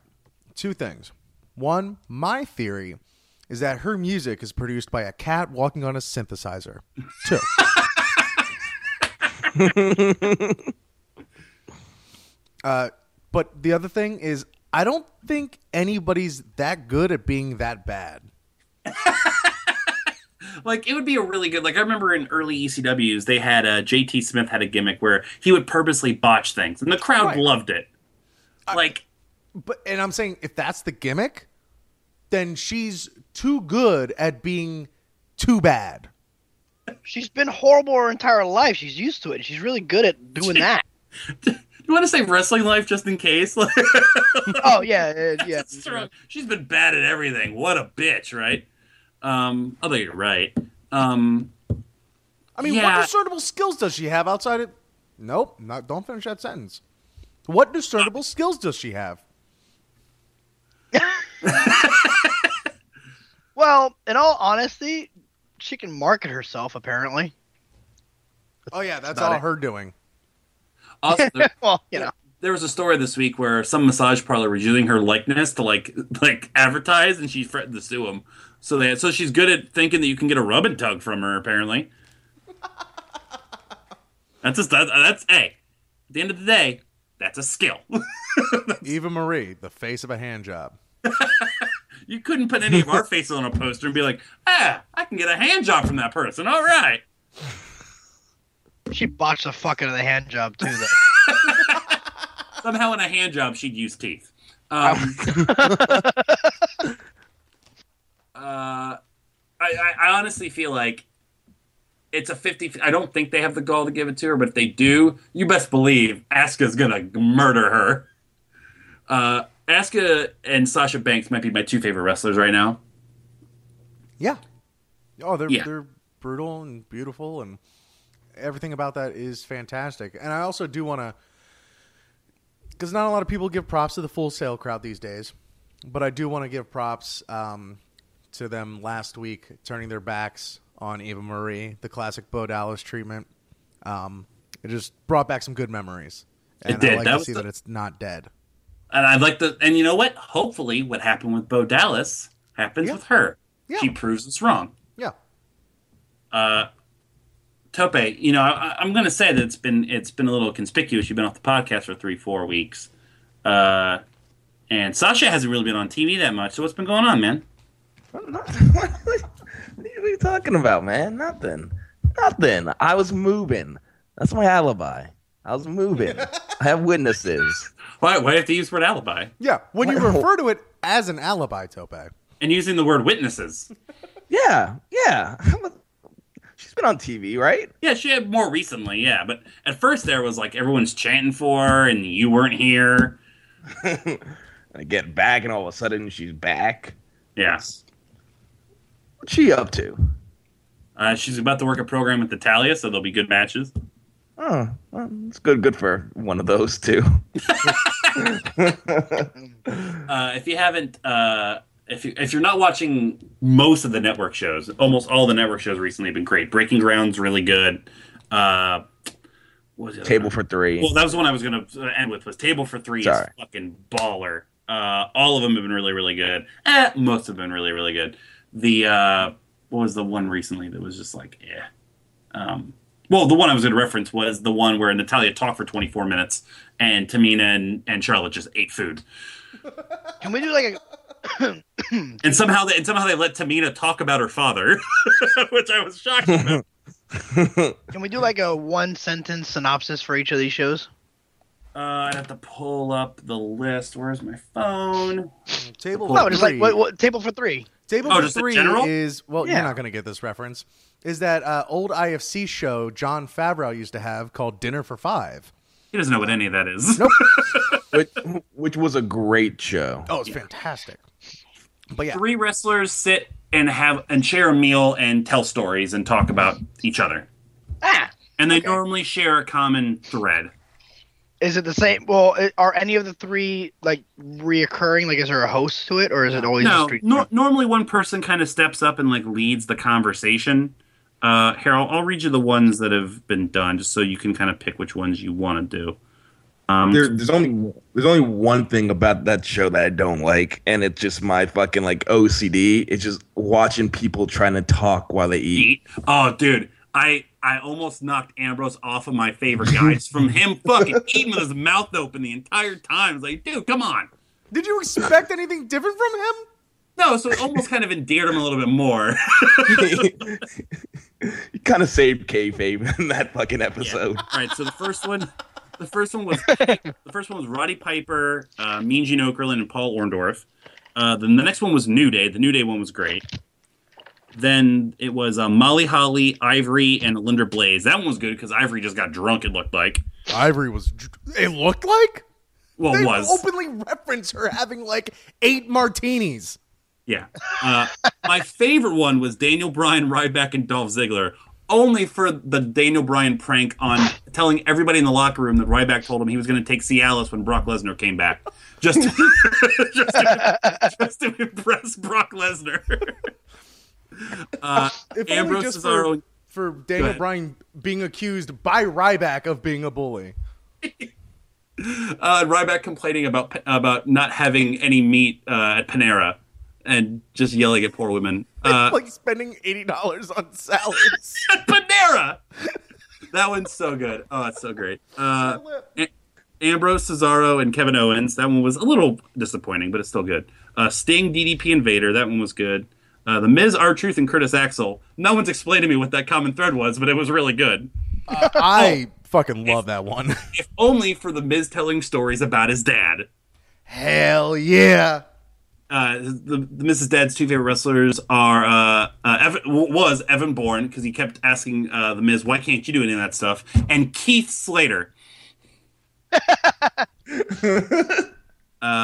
Two things. One, my theory is that her music is produced by a cat walking on a synthesizer. Two. uh, but the other thing is, I don't think anybody's that good at being that bad. like it would be a really good like i remember in early ecws they had uh, jt smith had a gimmick where he would purposely botch things and the crowd Right. loved it like But and I'm saying if that's the gimmick, then she's too good at being too bad. She's been horrible her entire life. She's used to it. She's really good at doing that. you want to say wrestling life just in case like oh yeah, uh, yeah. She's been bad at everything what a bitch right um although you're right um I mean, Yeah. what discernible skills does she have outside of? Nope, not. Don't finish that sentence. What discernible skills does she have? Well, in all honesty, she can market herself. Apparently. Oh yeah, that's about all it. her doing. also there, well, you know. there was a story this week where some massage parlor was using her likeness to like like advertise and she threatened to sue them so they so she's good at thinking that you can get a rub and tug from her apparently. That's just that, that's hey at the end of the day that's a skill. Eva Marie, the face of a hand job. you couldn't put any of our faces on a poster and be like ah i can get a hand job from that person. All right. She botched the fuck out of the hand job too, though. somehow in a hand job she'd use teeth. Um, uh, I, I, honestly feel like it's a 50 i don't think they have the gall to give it to her but if they do you best believe Asuka's gonna murder her uh, Asuka and Sasha Banks might be my two favorite wrestlers right now. Yeah. Oh, they're Yeah. they're brutal and beautiful, and everything about that is fantastic. And I also do want to, because not a lot of people give props to the Full Sail crowd these days, but I do want to give props um, to them last week turning their backs on Eva Marie, the classic Bo Dallas treatment. Um, it just brought back some good memories. It And did. I like That to see the- that it's not dead. And I'd like to, and you know what? Hopefully, what happened with Bo Dallas happens Yeah. with her. Yeah. She proves us wrong. Yeah. Uh, Tope, you know, I, I'm going to say that it's been it's been a little conspicuous. You've been off the podcast for three, four weeks. Uh, and Sasha hasn't really been on TV that much. So what's been going on, man? what are you talking about, man? Nothing. Nothing. I was moving. That's my alibi. I was moving. I have witnesses. Why? Why do you have to use the word alibi? Yeah, when you refer to it as an alibi, Tope. And using the word witnesses. Yeah, yeah. She's been on TV, right? Yeah, she had more recently, yeah. But at first there was like everyone's chanting for her and you weren't here. I get back, and all of a sudden she's back. Yeah. What's she up to? Uh, she's about to work a program with Natalya, so there'll be good matches. Oh, well, it's good. Good for one of those two. Uh, if you haven't, uh, if you if you're not watching most of the network shows, almost all the network shows recently have been great. Breaking Ground's really good. Uh, what was other Table for three. Well, that was the one I was going to end with. Was Table for Three Sorry. is fucking baller. Uh, all of them have been really, really good. Eh, most have been really, really good. The uh, what was the one recently that was just like, yeah. Um, well, the one I was going to reference was the one where Natalya talked for 24 minutes and Tamina and, and Charlotte just ate food. Can we do like a? And somehow they and somehow they let Tamina talk about her father, which I was shocked about. Can we do like a one sentence synopsis for each of these shows? Uh, I'd have to pull up the list. Where's my phone? Table Well, No, for just like what, what table for three. Table Oh, for just three general? is well, Yeah. you're not going to get this reference. Is that uh, old IFC show Jon Favreau used to have called Dinner for Five? He doesn't know what any of that is. Nope. which, which was a great show. Oh, it's fantastic. But yeah, Three wrestlers sit and have and share a meal and tell stories and talk about each other. Ah, And they Okay. normally share a common thread. Is it the same? Well, i- are any of the three like reoccurring? Like, is there a host to it, or is it always No, a street? nor- normally one person kind of steps up and like leads the conversation. Uh, here, I'll, I'll read you the ones that have been done, just so you can kind of pick which ones you want to do. Um, There, there's only there's only one thing about that show that I don't like, and it's just my fucking like OCD. It's just watching people trying to talk while they eat. eat. Oh, dude, I I almost knocked Ambrose off of my favorite guys from him fucking eating with his mouth open the entire time. It's like, dude, come on. did you expect anything different from him? No, so it almost kind of endeared him a little bit more. he kind of saved kayfabe in that fucking episode. All right, so the first one, the first one was the first one was Roddy Piper, uh, Mean Gene Okerlund, and Paul Orndorff. Uh, then the next one was New Day. The New Day one was great. Then it was uh, Molly Holly, Ivory, and Linda Blaze. That one was good because Ivory just got drunk. It looked like. Ivory was. It looked like Well, they it was. openly reference her having like eight martinis. Yeah. Uh, my favorite one was Daniel Bryan, Ryback, and Dolph Ziggler. Only for the Daniel Bryan prank on telling everybody in the locker room that Ryback told him he was going to take Cialis when Brock Lesnar came back, just to, just, to, just to impress Brock Lesnar. Uh, If Ambrose just Cesaro. for, for Daniel. Bryan being accused by Ryback of being a bully. uh, Ryback complaining about about not having any meat uh, at Panera and just yelling at poor women. Uh, like spending eighty dollars on salads. At Panera. That one's so good. Oh, it's so great. Uh, A- Ambrose Cesaro and Kevin Owens. That one was a little disappointing, but it's still good. Uh, Sting, DDP, and Vader. That one was good. Uh, the Miz, R Truth, and Curtis Axel. No one's explained to me what that common thread was, but it was really good. I fucking love that one. If only for the Miz telling stories about his dad. Hell yeah. Uh, the, the Miz's Dad's two favorite wrestlers are uh, uh, Evan, was Evan Bourne because he kept asking uh, the Miz, "Why can't you do any of that stuff?" and Heath Slater. uh,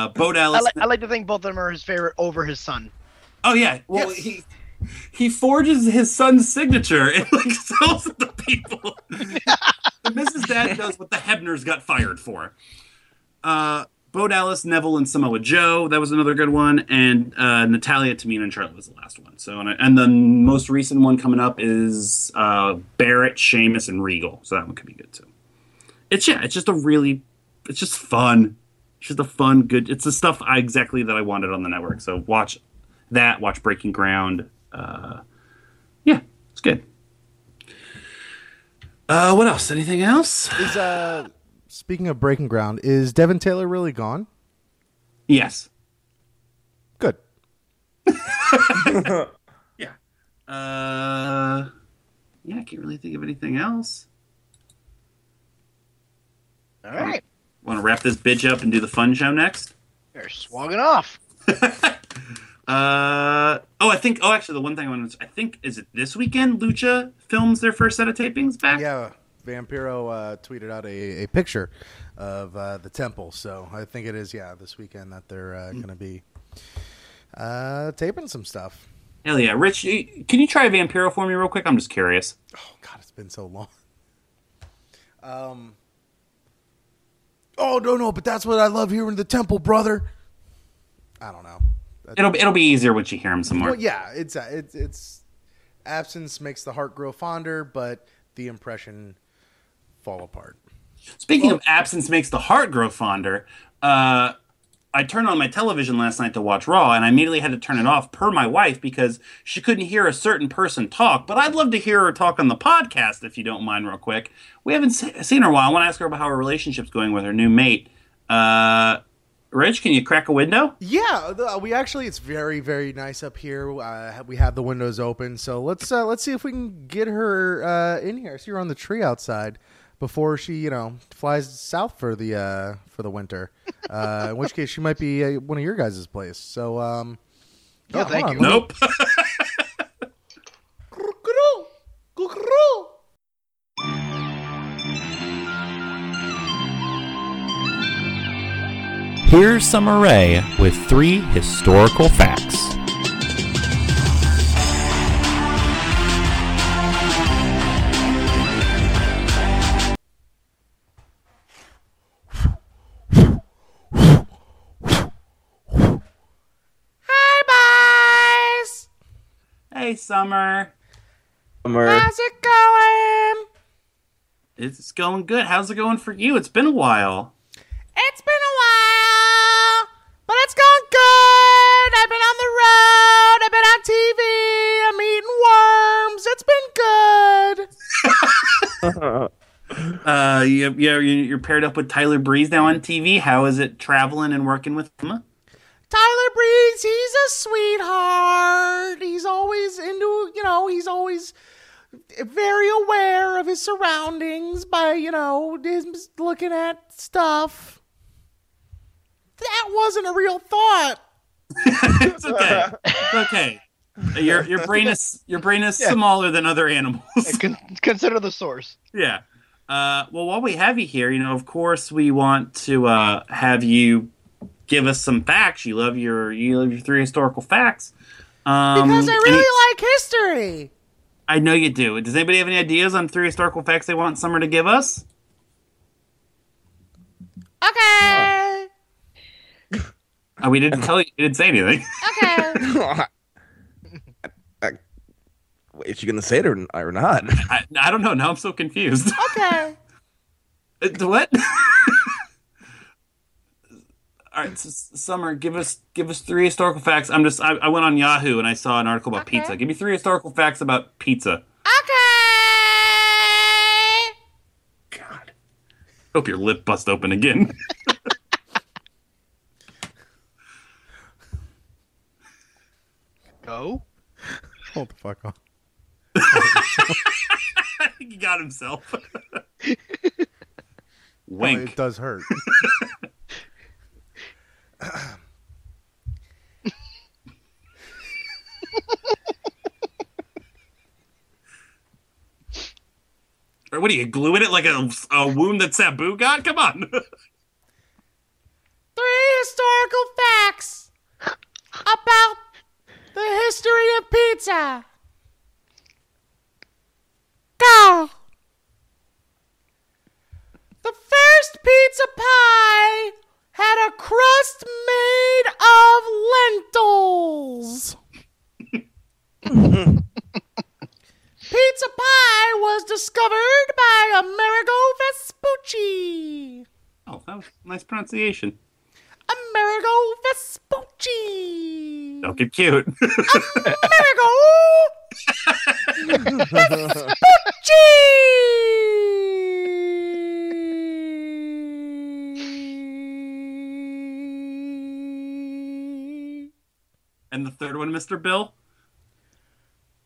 Bo I Dallas. I like to think both of them are his favorite over his son. Oh yeah, well he he forges his son's signature and like sells it to people. the Miz's Dad does what the Hebners got fired for. Uh, Bo Dallas, Neville, and Samoa Joe. That was another good one. And uh, Natalya, Tamina, and Charlotte was the last one. So, and, and the most recent one coming up is uh, Barrett, Sheamus, and Regal. So that one could be good too. It's yeah, it's just a really, it's just fun. It's just a fun, good. It's the stuff I exactly that I wanted on the network. So watch that. Watch Breaking Ground. Uh, yeah, it's good. Uh, what else? Anything else? Is uh Speaking of breaking ground, is Devin Taylor really gone? Yes. Good. Yeah. Uh, yeah, I can't really think of anything else. All right. Want to wrap this bitch up and do the fun show next? They're swagging off. Uh oh, I think. Oh, actually, the one thing I want to. I think is it this weekend. Lucha films their first set of tapings back. Yeah, Vampiro uh, tweeted out a, a picture of uh, the temple, so I think it is yeah this weekend that they're uh, going to be uh, taping some stuff. Hell yeah, Rich. Can you try Vampiro for me real quick? I'm just curious. Oh God, it's been so long. Um. Oh no no, but that's what I love hearing the temple, brother. I don't know. It'll be, it'll be easier once you hear him some more. Well, yeah, it's uh, it's it's absence makes the heart grow fonder, but the impression fall apart. Speaking of absence makes the heart grow fonder, uh, I turned on my television last night to watch Raw, and I immediately had to turn it off per my wife because she couldn't hear a certain person talk. But I'd love to hear her talk on the podcast if you don't mind, real quick. We haven't se- seen her a while. I want to ask her about how her relationship's going with her new mate. Uh, Rich, can you crack a window? Yeah, we actually it's very very nice up here. Uh, we have the windows open, so let's uh, let's see if we can get her uh, in here. I see her on the tree outside before she you know flies south for the uh, for the winter. Uh, in which case she might be uh, one of your guys' place. So um, Oh, thank you. on, Nope. Here's Summer Rae with three historical facts. Hi, boys. hey, Summer. How's it going? It's going good. How's it going for you? It's been a while. It's been Uh, you, you're, you're paired up with Tyler Breeze now on TV. How is it traveling and working with him? Tyler Breeze, he's a sweetheart. He's always into, you know, he's always very aware of his surroundings by, you know, his looking at stuff. That wasn't a real thought. it's okay. It's okay. Your your brain is your brain is smaller than other animals. Con- consider the source. yeah. Uh, well, while we have you here, you know, of course, we want to uh, have you give us some facts. You love your you love your three historical facts. Um, Because I any- really like history. I know you do. Does anybody have any ideas on three historical facts they want Summer to give us? Okay. Uh, we didn't tell you. You didn't say anything. Okay. Is she gonna say it or, or not? I, I don't know. Now I'm so confused. Okay. Uh, what? All right, so, Summer, give us give us three historical facts. I'm just I, I went on Yahoo and I saw an article about Okay. pizza. Give me three historical facts about pizza. Okay. God, hope your lip bust open again. Go. Hold the fuck on. I think he got himself. Wink. It does hurt. Or what are you gluing it like a, a wound that Sabu got? Come on. Three historical facts about the history of pizza. Go. The first pizza pie had a crust made of lentils. Pizza pie was discovered by Amerigo Vespucci. oh, that was nice pronunciation. Amerigo Vespucci. Don't get cute. Amerigo and the third one, Mr. Bill?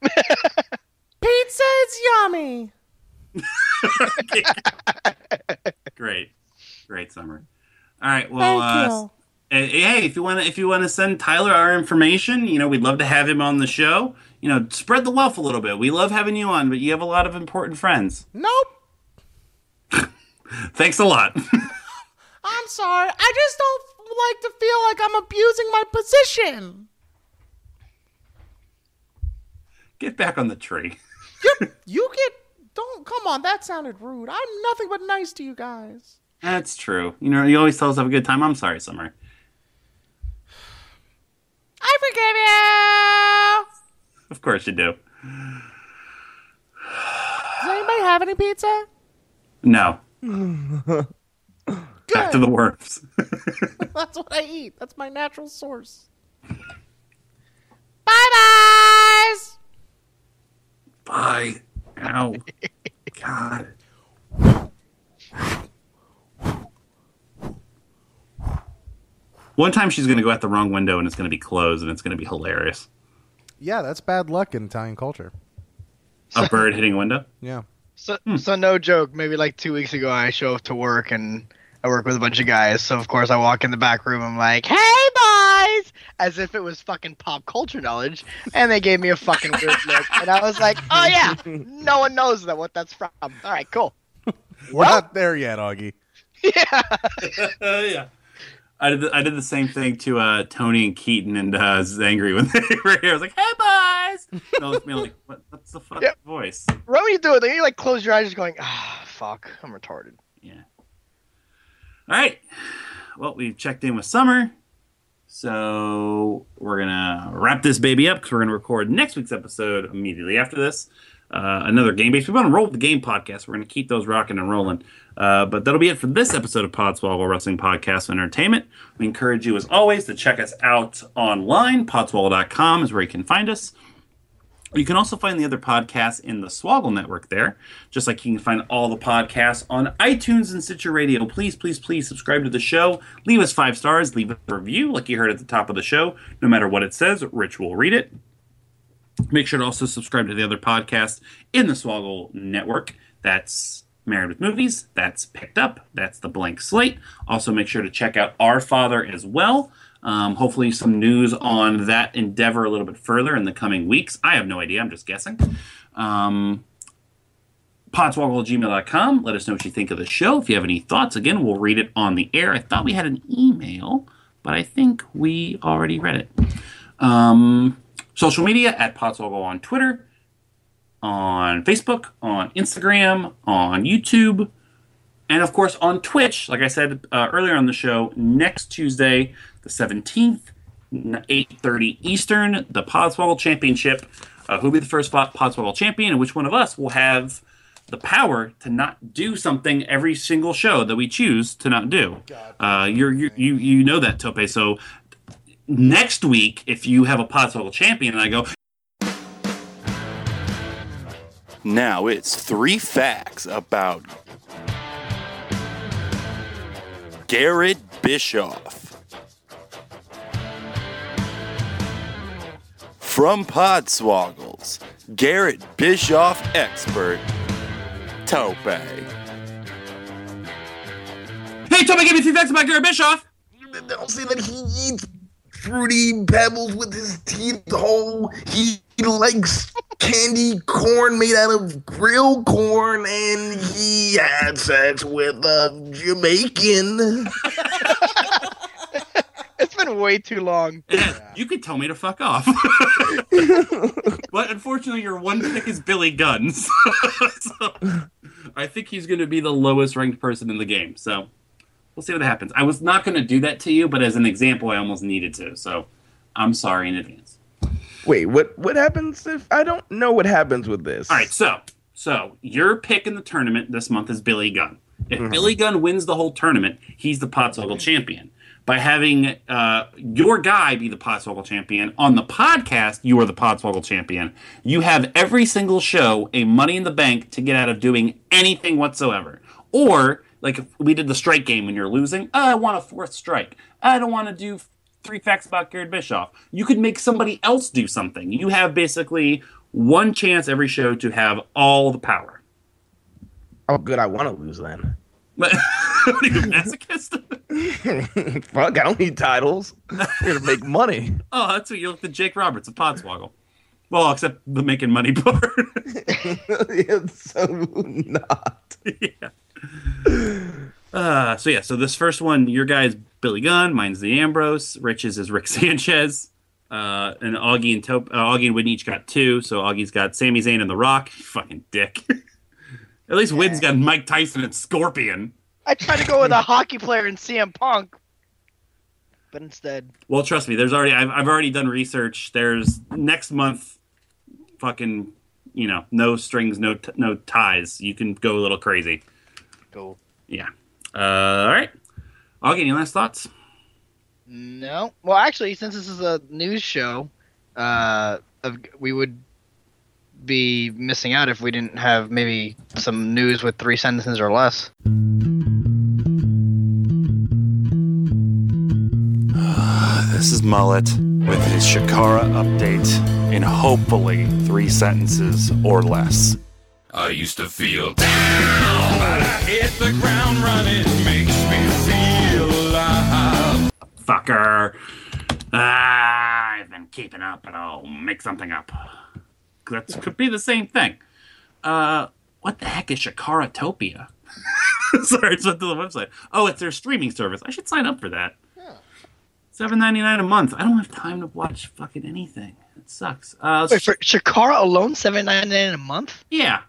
Pizza is yummy. Great. Great summer. All right. Well, uh, Hey, if you want to, if you want to send Tyler our information, you know, we'd love to have him on the show. You know, spread the wealth a little bit. We love having you on, but you have a lot of important friends. Nope. Thanks a lot. I'm sorry. I just don't like to feel like I'm abusing my position. Get back on the tree. You get don't come on. That sounded rude. I'm nothing but nice to you guys. That's true. You know, you always tell us to have a good time. I'm sorry, Summer. I forgive you. Of course you do. Does anybody have any pizza? No. Back to the worms. That's what I eat. That's my natural source. Bye byes. Bye. Ow. God. One time she's going to go out the wrong window and it's going to be closed and it's going to be hilarious. Yeah, that's bad luck in Italian culture. A bird hitting a window? Yeah. So, hmm. so no joke. Maybe like two weeks ago, I show up to work and I work with a bunch of guys. So of course, I walk in the back room. I'm like, "Hey, boys!" As if it was fucking pop culture knowledge, and they gave me a fucking weird look. And I was like, "Oh yeah, no one knows that what that's from." All right, cool. We're not there yet, Augie. Yeah. yeah. I did, the, I did the same thing to uh, Tony and Keaton and uh, Zangry when they were here. I was like, hey, boys! And they looked me like, what, what's the fuck Yep. voice? Right when you do it, then you like close your eyes, just going, "Ah, fuck, I'm retarded." Yeah. All right. Well, we've checked in with Summer. So we're going to wrap this baby up because we're to record next week's episode immediately after this. Uh, another game based. We want to roll the game podcast. We're going to keep those rocking and rolling. Uh, but that'll be it for this episode of Podswoggle Wrestling Podcast Entertainment. We encourage you, as always, to check us out online. Podswoggle.com is where you can find us. You can also find the other podcasts in the Swoggle Network there, just like you can find all the podcasts on iTunes and Stitcher Radio. Please, please, please subscribe to the show. Leave us five stars. Leave a review, like you heard at the top of the show. No matter what it says, Rich will read it. Make sure to also subscribe to the other podcasts in the Swoggle Network. That's Married with Movies. That's Picked Up. That's The Blank Slate. Also, make sure to check out Our Father as well. Um, hopefully, some news on that endeavor a little bit further in the coming weeks. I have no idea. I'm just guessing. Um, podswoggle@gmail.com. Let us know what you think of the show. If you have any thoughts, again, we'll read it on the air. I thought we had an email, but I think we already read it. Um, social media at Podswoggle on Twitter, on Facebook, on Instagram, on YouTube, and of course on Twitch. Like I said uh, earlier on the show, next Tuesday, the 17th, 8.30 Eastern, the Podswoggle Championship. Uh, who'll be the first Pod- Podswoggle champion, and which one of us will have the power to not do something every single show that we choose to not do. Uh, you're, you you you know that Tope. So next week, if you have a Podswoggle champion, and I go, Now it's three facts about Garrett Bischoff. From Podswoggles, Garrett Bischoff expert, Tope. "Hey, Tope, give me three facts about Garrett Bischoff." They'll say that he eats fruity pebbles with his teeth whole. He likes candy corn made out of grilled corn, and he had sex with a Jamaican. It's been way too long. Yeah, you could tell me to fuck off. but unfortunately, your one pick is Billy Guns. so, I think he's going to be the lowest ranked person in the game. So we'll see what happens. I was not going to do that to you, but as an example, I almost needed to. So I'm sorry in advance. Wait, what? What happens if I don't know what happens with this? All right, so so your pick in the tournament this month is Billy Gunn. If Billy Gunn wins the whole tournament, he's the Podswoggle champion. By having uh, your guy be the Podswoggle champion on the podcast, you are the Podswoggle champion. You have every single show a Money in the Bank to get out of doing anything whatsoever. Or like if we did the strike game when you're losing, "Oh, I want a fourth strike. I don't want to do three facts about Garrett Bischoff. You could make somebody else do something. You have basically one chance every show to have all the power. Oh, good. I want to lose then. But what are you, a masochist? Fuck, I don't need titles. I'm here to make money. oh, that's what you look at Jake Roberts of Podswoggle. Well, except the making money part. it's so not. yeah. Uh, so yeah, so this first one, your guy's Billy Gunn, mine's the Ambrose, Rich's is Rick Sanchez, uh, and Augie and Top, uh, Augie and Whitney each got two. So Augie's got Sami Zayn and The Rock. Fucking dick. At least Wynn's got Mike Tyson and Scorpion. I tried to go with a hockey player in CM Punk, but instead, Well, trust me, there's already I've, I've already done research. There's next month, fucking, you know, no strings, no t- no ties. You can go a little crazy. Cool. Yeah. Uh, all right. Augie, any last thoughts? No. Well, actually, since this is a news show, uh, of, we would be missing out if we didn't have maybe some news with three sentences or less. This is Mullet with his Chikara update in hopefully three sentences or less. I used to feel down, but I hit the ground running. Makes me feel alive. Fucker. Ah, I've been keeping up, but I'll make something up. That could be the same thing. Uh, what the heck is Chikaratopia? Sorry, it's went to the website. Oh, it's their streaming service. I should sign up for that. Seven ninety nine a month. I don't have time to watch fucking anything. It sucks. Uh, Wait, for Chikara alone, seven ninety nine a month? yeah,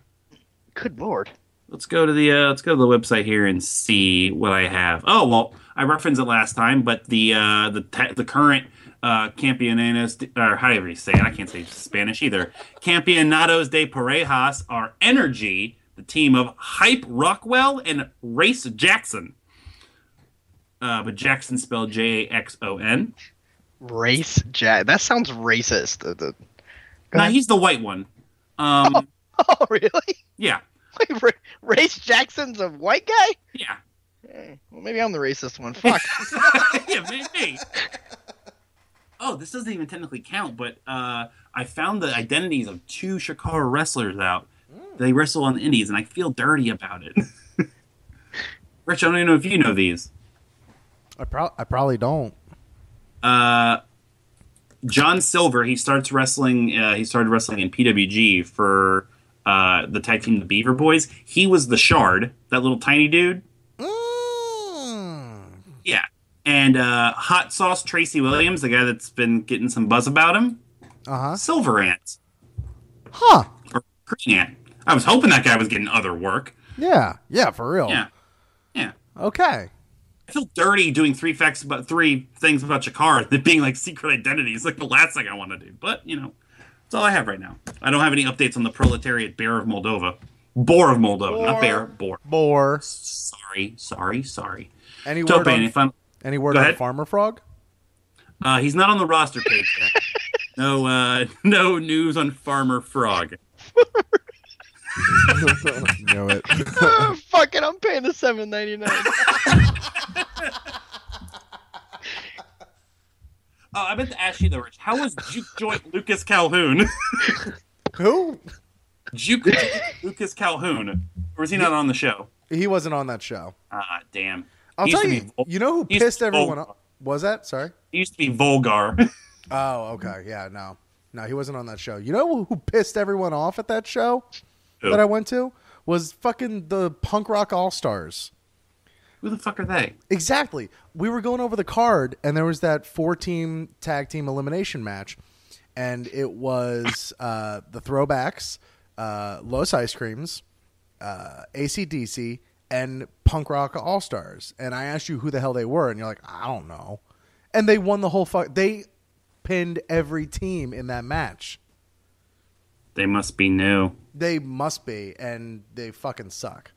Good lord. let's go to the uh, let's go to the website here and see what I have. Oh well, I referenced it last time, but the uh, the te- the current uh, Campeonatos de- or however you say it, I can't say Spanish either. Campeonatos de Parejas are Energy, the team of Hype Rockwell and Race Jaxon. Uh, but Jackson spelled J A X O N. Race Jack. That sounds racist. Now he's the white one. Um, Oh, really? yeah, Wait, Ra- Race Jaxon's a white guy? yeah, Eh, Well, maybe I'm the racist one. Fuck. yeah, maybe. Oh, this doesn't even technically count, but uh, I found the identities of two Chikara wrestlers out. They wrestle on the Indies, and I feel dirty about it. Rich, I don't even know if you know these. I, pro- I probably don't. Uh, John Silver, he starts wrestling. Uh, he started wrestling in PWG for uh, the tag team, the Beaver Boys. He was the Shard, that little tiny dude. Mm. Yeah. And uh, Hot Sauce Tracy Williams, the guy that's been getting some buzz about him. Uh huh. Silver Ant Huh. or Green Ant. I was hoping that guy was getting other work. Yeah. Yeah. For real. Yeah. Yeah. Okay. I feel dirty doing three facts about three things about Chikara that being like secret identities, like the last thing I want to do. But you know, that's all I have right now. I don't have any updates on the proletariat bear of Moldova, boar of Moldova, not bear, boar. Boar. Sorry, sorry, sorry. Any Tope, word on, any fun? any word on. Farmer Frog? Uh, he's not on the roster page yet. No, uh, no news on Farmer Frog. Knew it. oh, fuck it, I'm paying the seven ninety nine. Oh, I meant to ask you though, Rich. How was Juke Joint Lucas Calhoun? Who? Juke Joint Lucas Calhoun, or was he not on the show? He wasn't on that show. Ah, damn. I'll tell you. vul- You know who he used to pissed everyone off? Was that? Sorry. He used to be vulgar. Oh, okay. Yeah, no. No, he wasn't on that show. You know who pissed everyone off at that show Who? that I went to? Was fucking the Punk Rock All Stars. Who the fuck are they? Exactly. We were going over the card, and there was that four team tag team elimination match, and it was uh, the throwbacks, uh, Los Ice Creams, uh, ACDC, and Punk Rock All Stars. And I asked you who the hell they were, and you're like, I don't know. And they won the whole fuck. They pinned every team in that match. They must be new. They must be, and they fucking suck.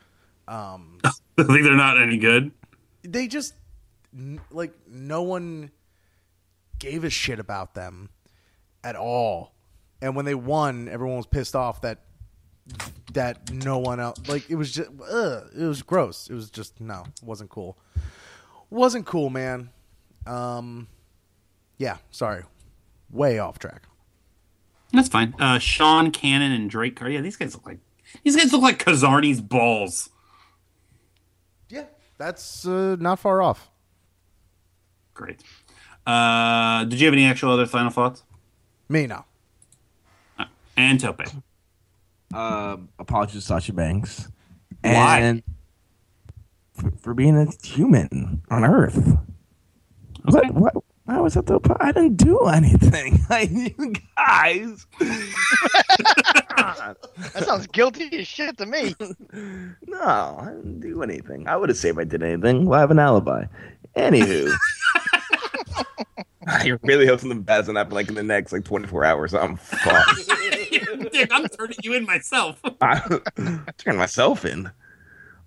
Um, I think they're not any good. they just like no one gave a shit about them at all. And when they won, everyone was pissed off that that no one else like it was just ugh, it was gross. It was just no, it wasn't cool. Wasn't cool, man. Um Yeah, sorry. Way off track. That's fine. Uh, Sean Cannon and Drake Carter. Yeah, these guys look like these guys look like Kazarian's balls. Yeah, that's uh, not far off. Great. Uh, did you have any actual other final thoughts? Me no. And Tope. Uh, apologies, to Sasha Banks. Why? And for, for being a human on Earth. What? What? Why was that the? I didn't do anything. I, you guys. That sounds guilty as shit to me. No, I didn't do anything. I would have said if I did anything. Well, I have an alibi. Anywho. I really hope something bad's gonna happen like in the next like 24 hours. I'm fucked. Dude, I'm turning you in myself. I turned myself in.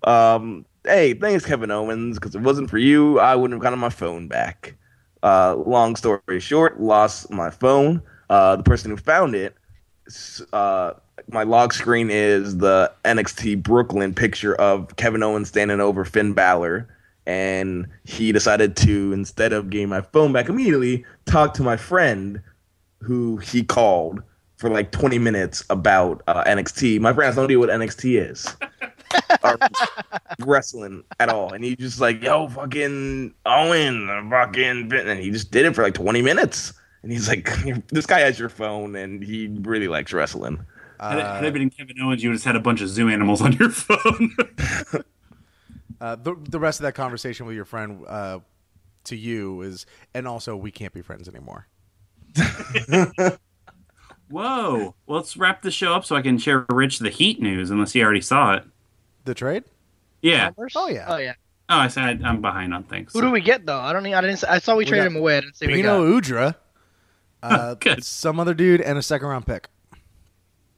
Um, hey, thanks, Kevin Owens, because if it wasn't for you, I wouldn't have gotten my phone back. Uh, long story short, lost my phone. Uh, the person who found it, uh, my log screen is the NXT Brooklyn picture of Kevin Owens standing over Finn Balor. And he decided to, instead of getting my phone back immediately, talk to my friend who he called for like 20 minutes about uh, NXT. My friend has no idea what NXT is. or wrestling at all. And he just like, yo, fucking Owen, fucking, and he just did it for like 20 minutes. And he's like, this guy has your phone and he really likes wrestling. Had, it, had it been Kevin Owens, you would have had a bunch of zoo animals on your phone. Uh, the the rest of that conversation with your friend uh, to you is, and also we can't be friends anymore. Whoa. Well, let's wrap the show up so I can share Rich the Heat news, unless he already saw it. The trade? Yeah. Oh yeah. Oh yeah. Oh, I said I'm behind on things. Who do we get though? I don't. I didn't. I saw we, traded him away. I didn't say we Pino got. Udra, uh, some other dude, and a second round pick.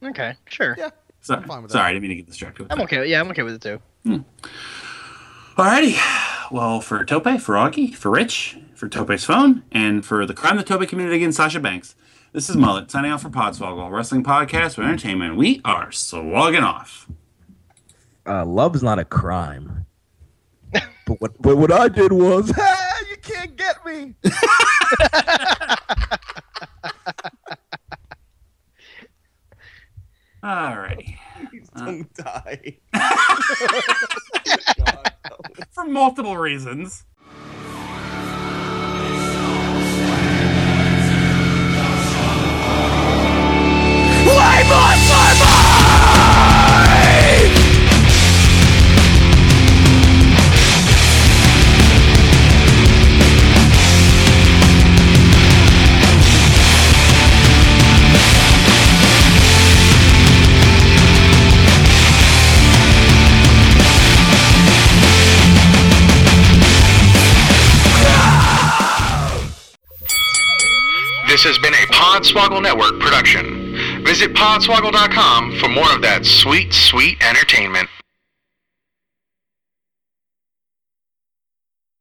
Okay, sure. Yeah. Sorry, fine with sorry that. I didn't mean to get distracted. With I'm that. okay. Yeah, I'm okay with it too. Alrighty. Well, for Tope, for Augie, for Rich, for Tope's phone, and for the crime the Tope committed against Sasha Banks, this is Mullet signing off for Podswoggle, a wrestling podcast for entertainment. We are slogging off. Uh, love's not a crime. but what but what I did was, ah, you can't get me. Alrighty. Uh. Don't die. For multiple reasons. This has been a Podswoggle Network production. Visit podswoggle.com for more of that sweet, sweet entertainment.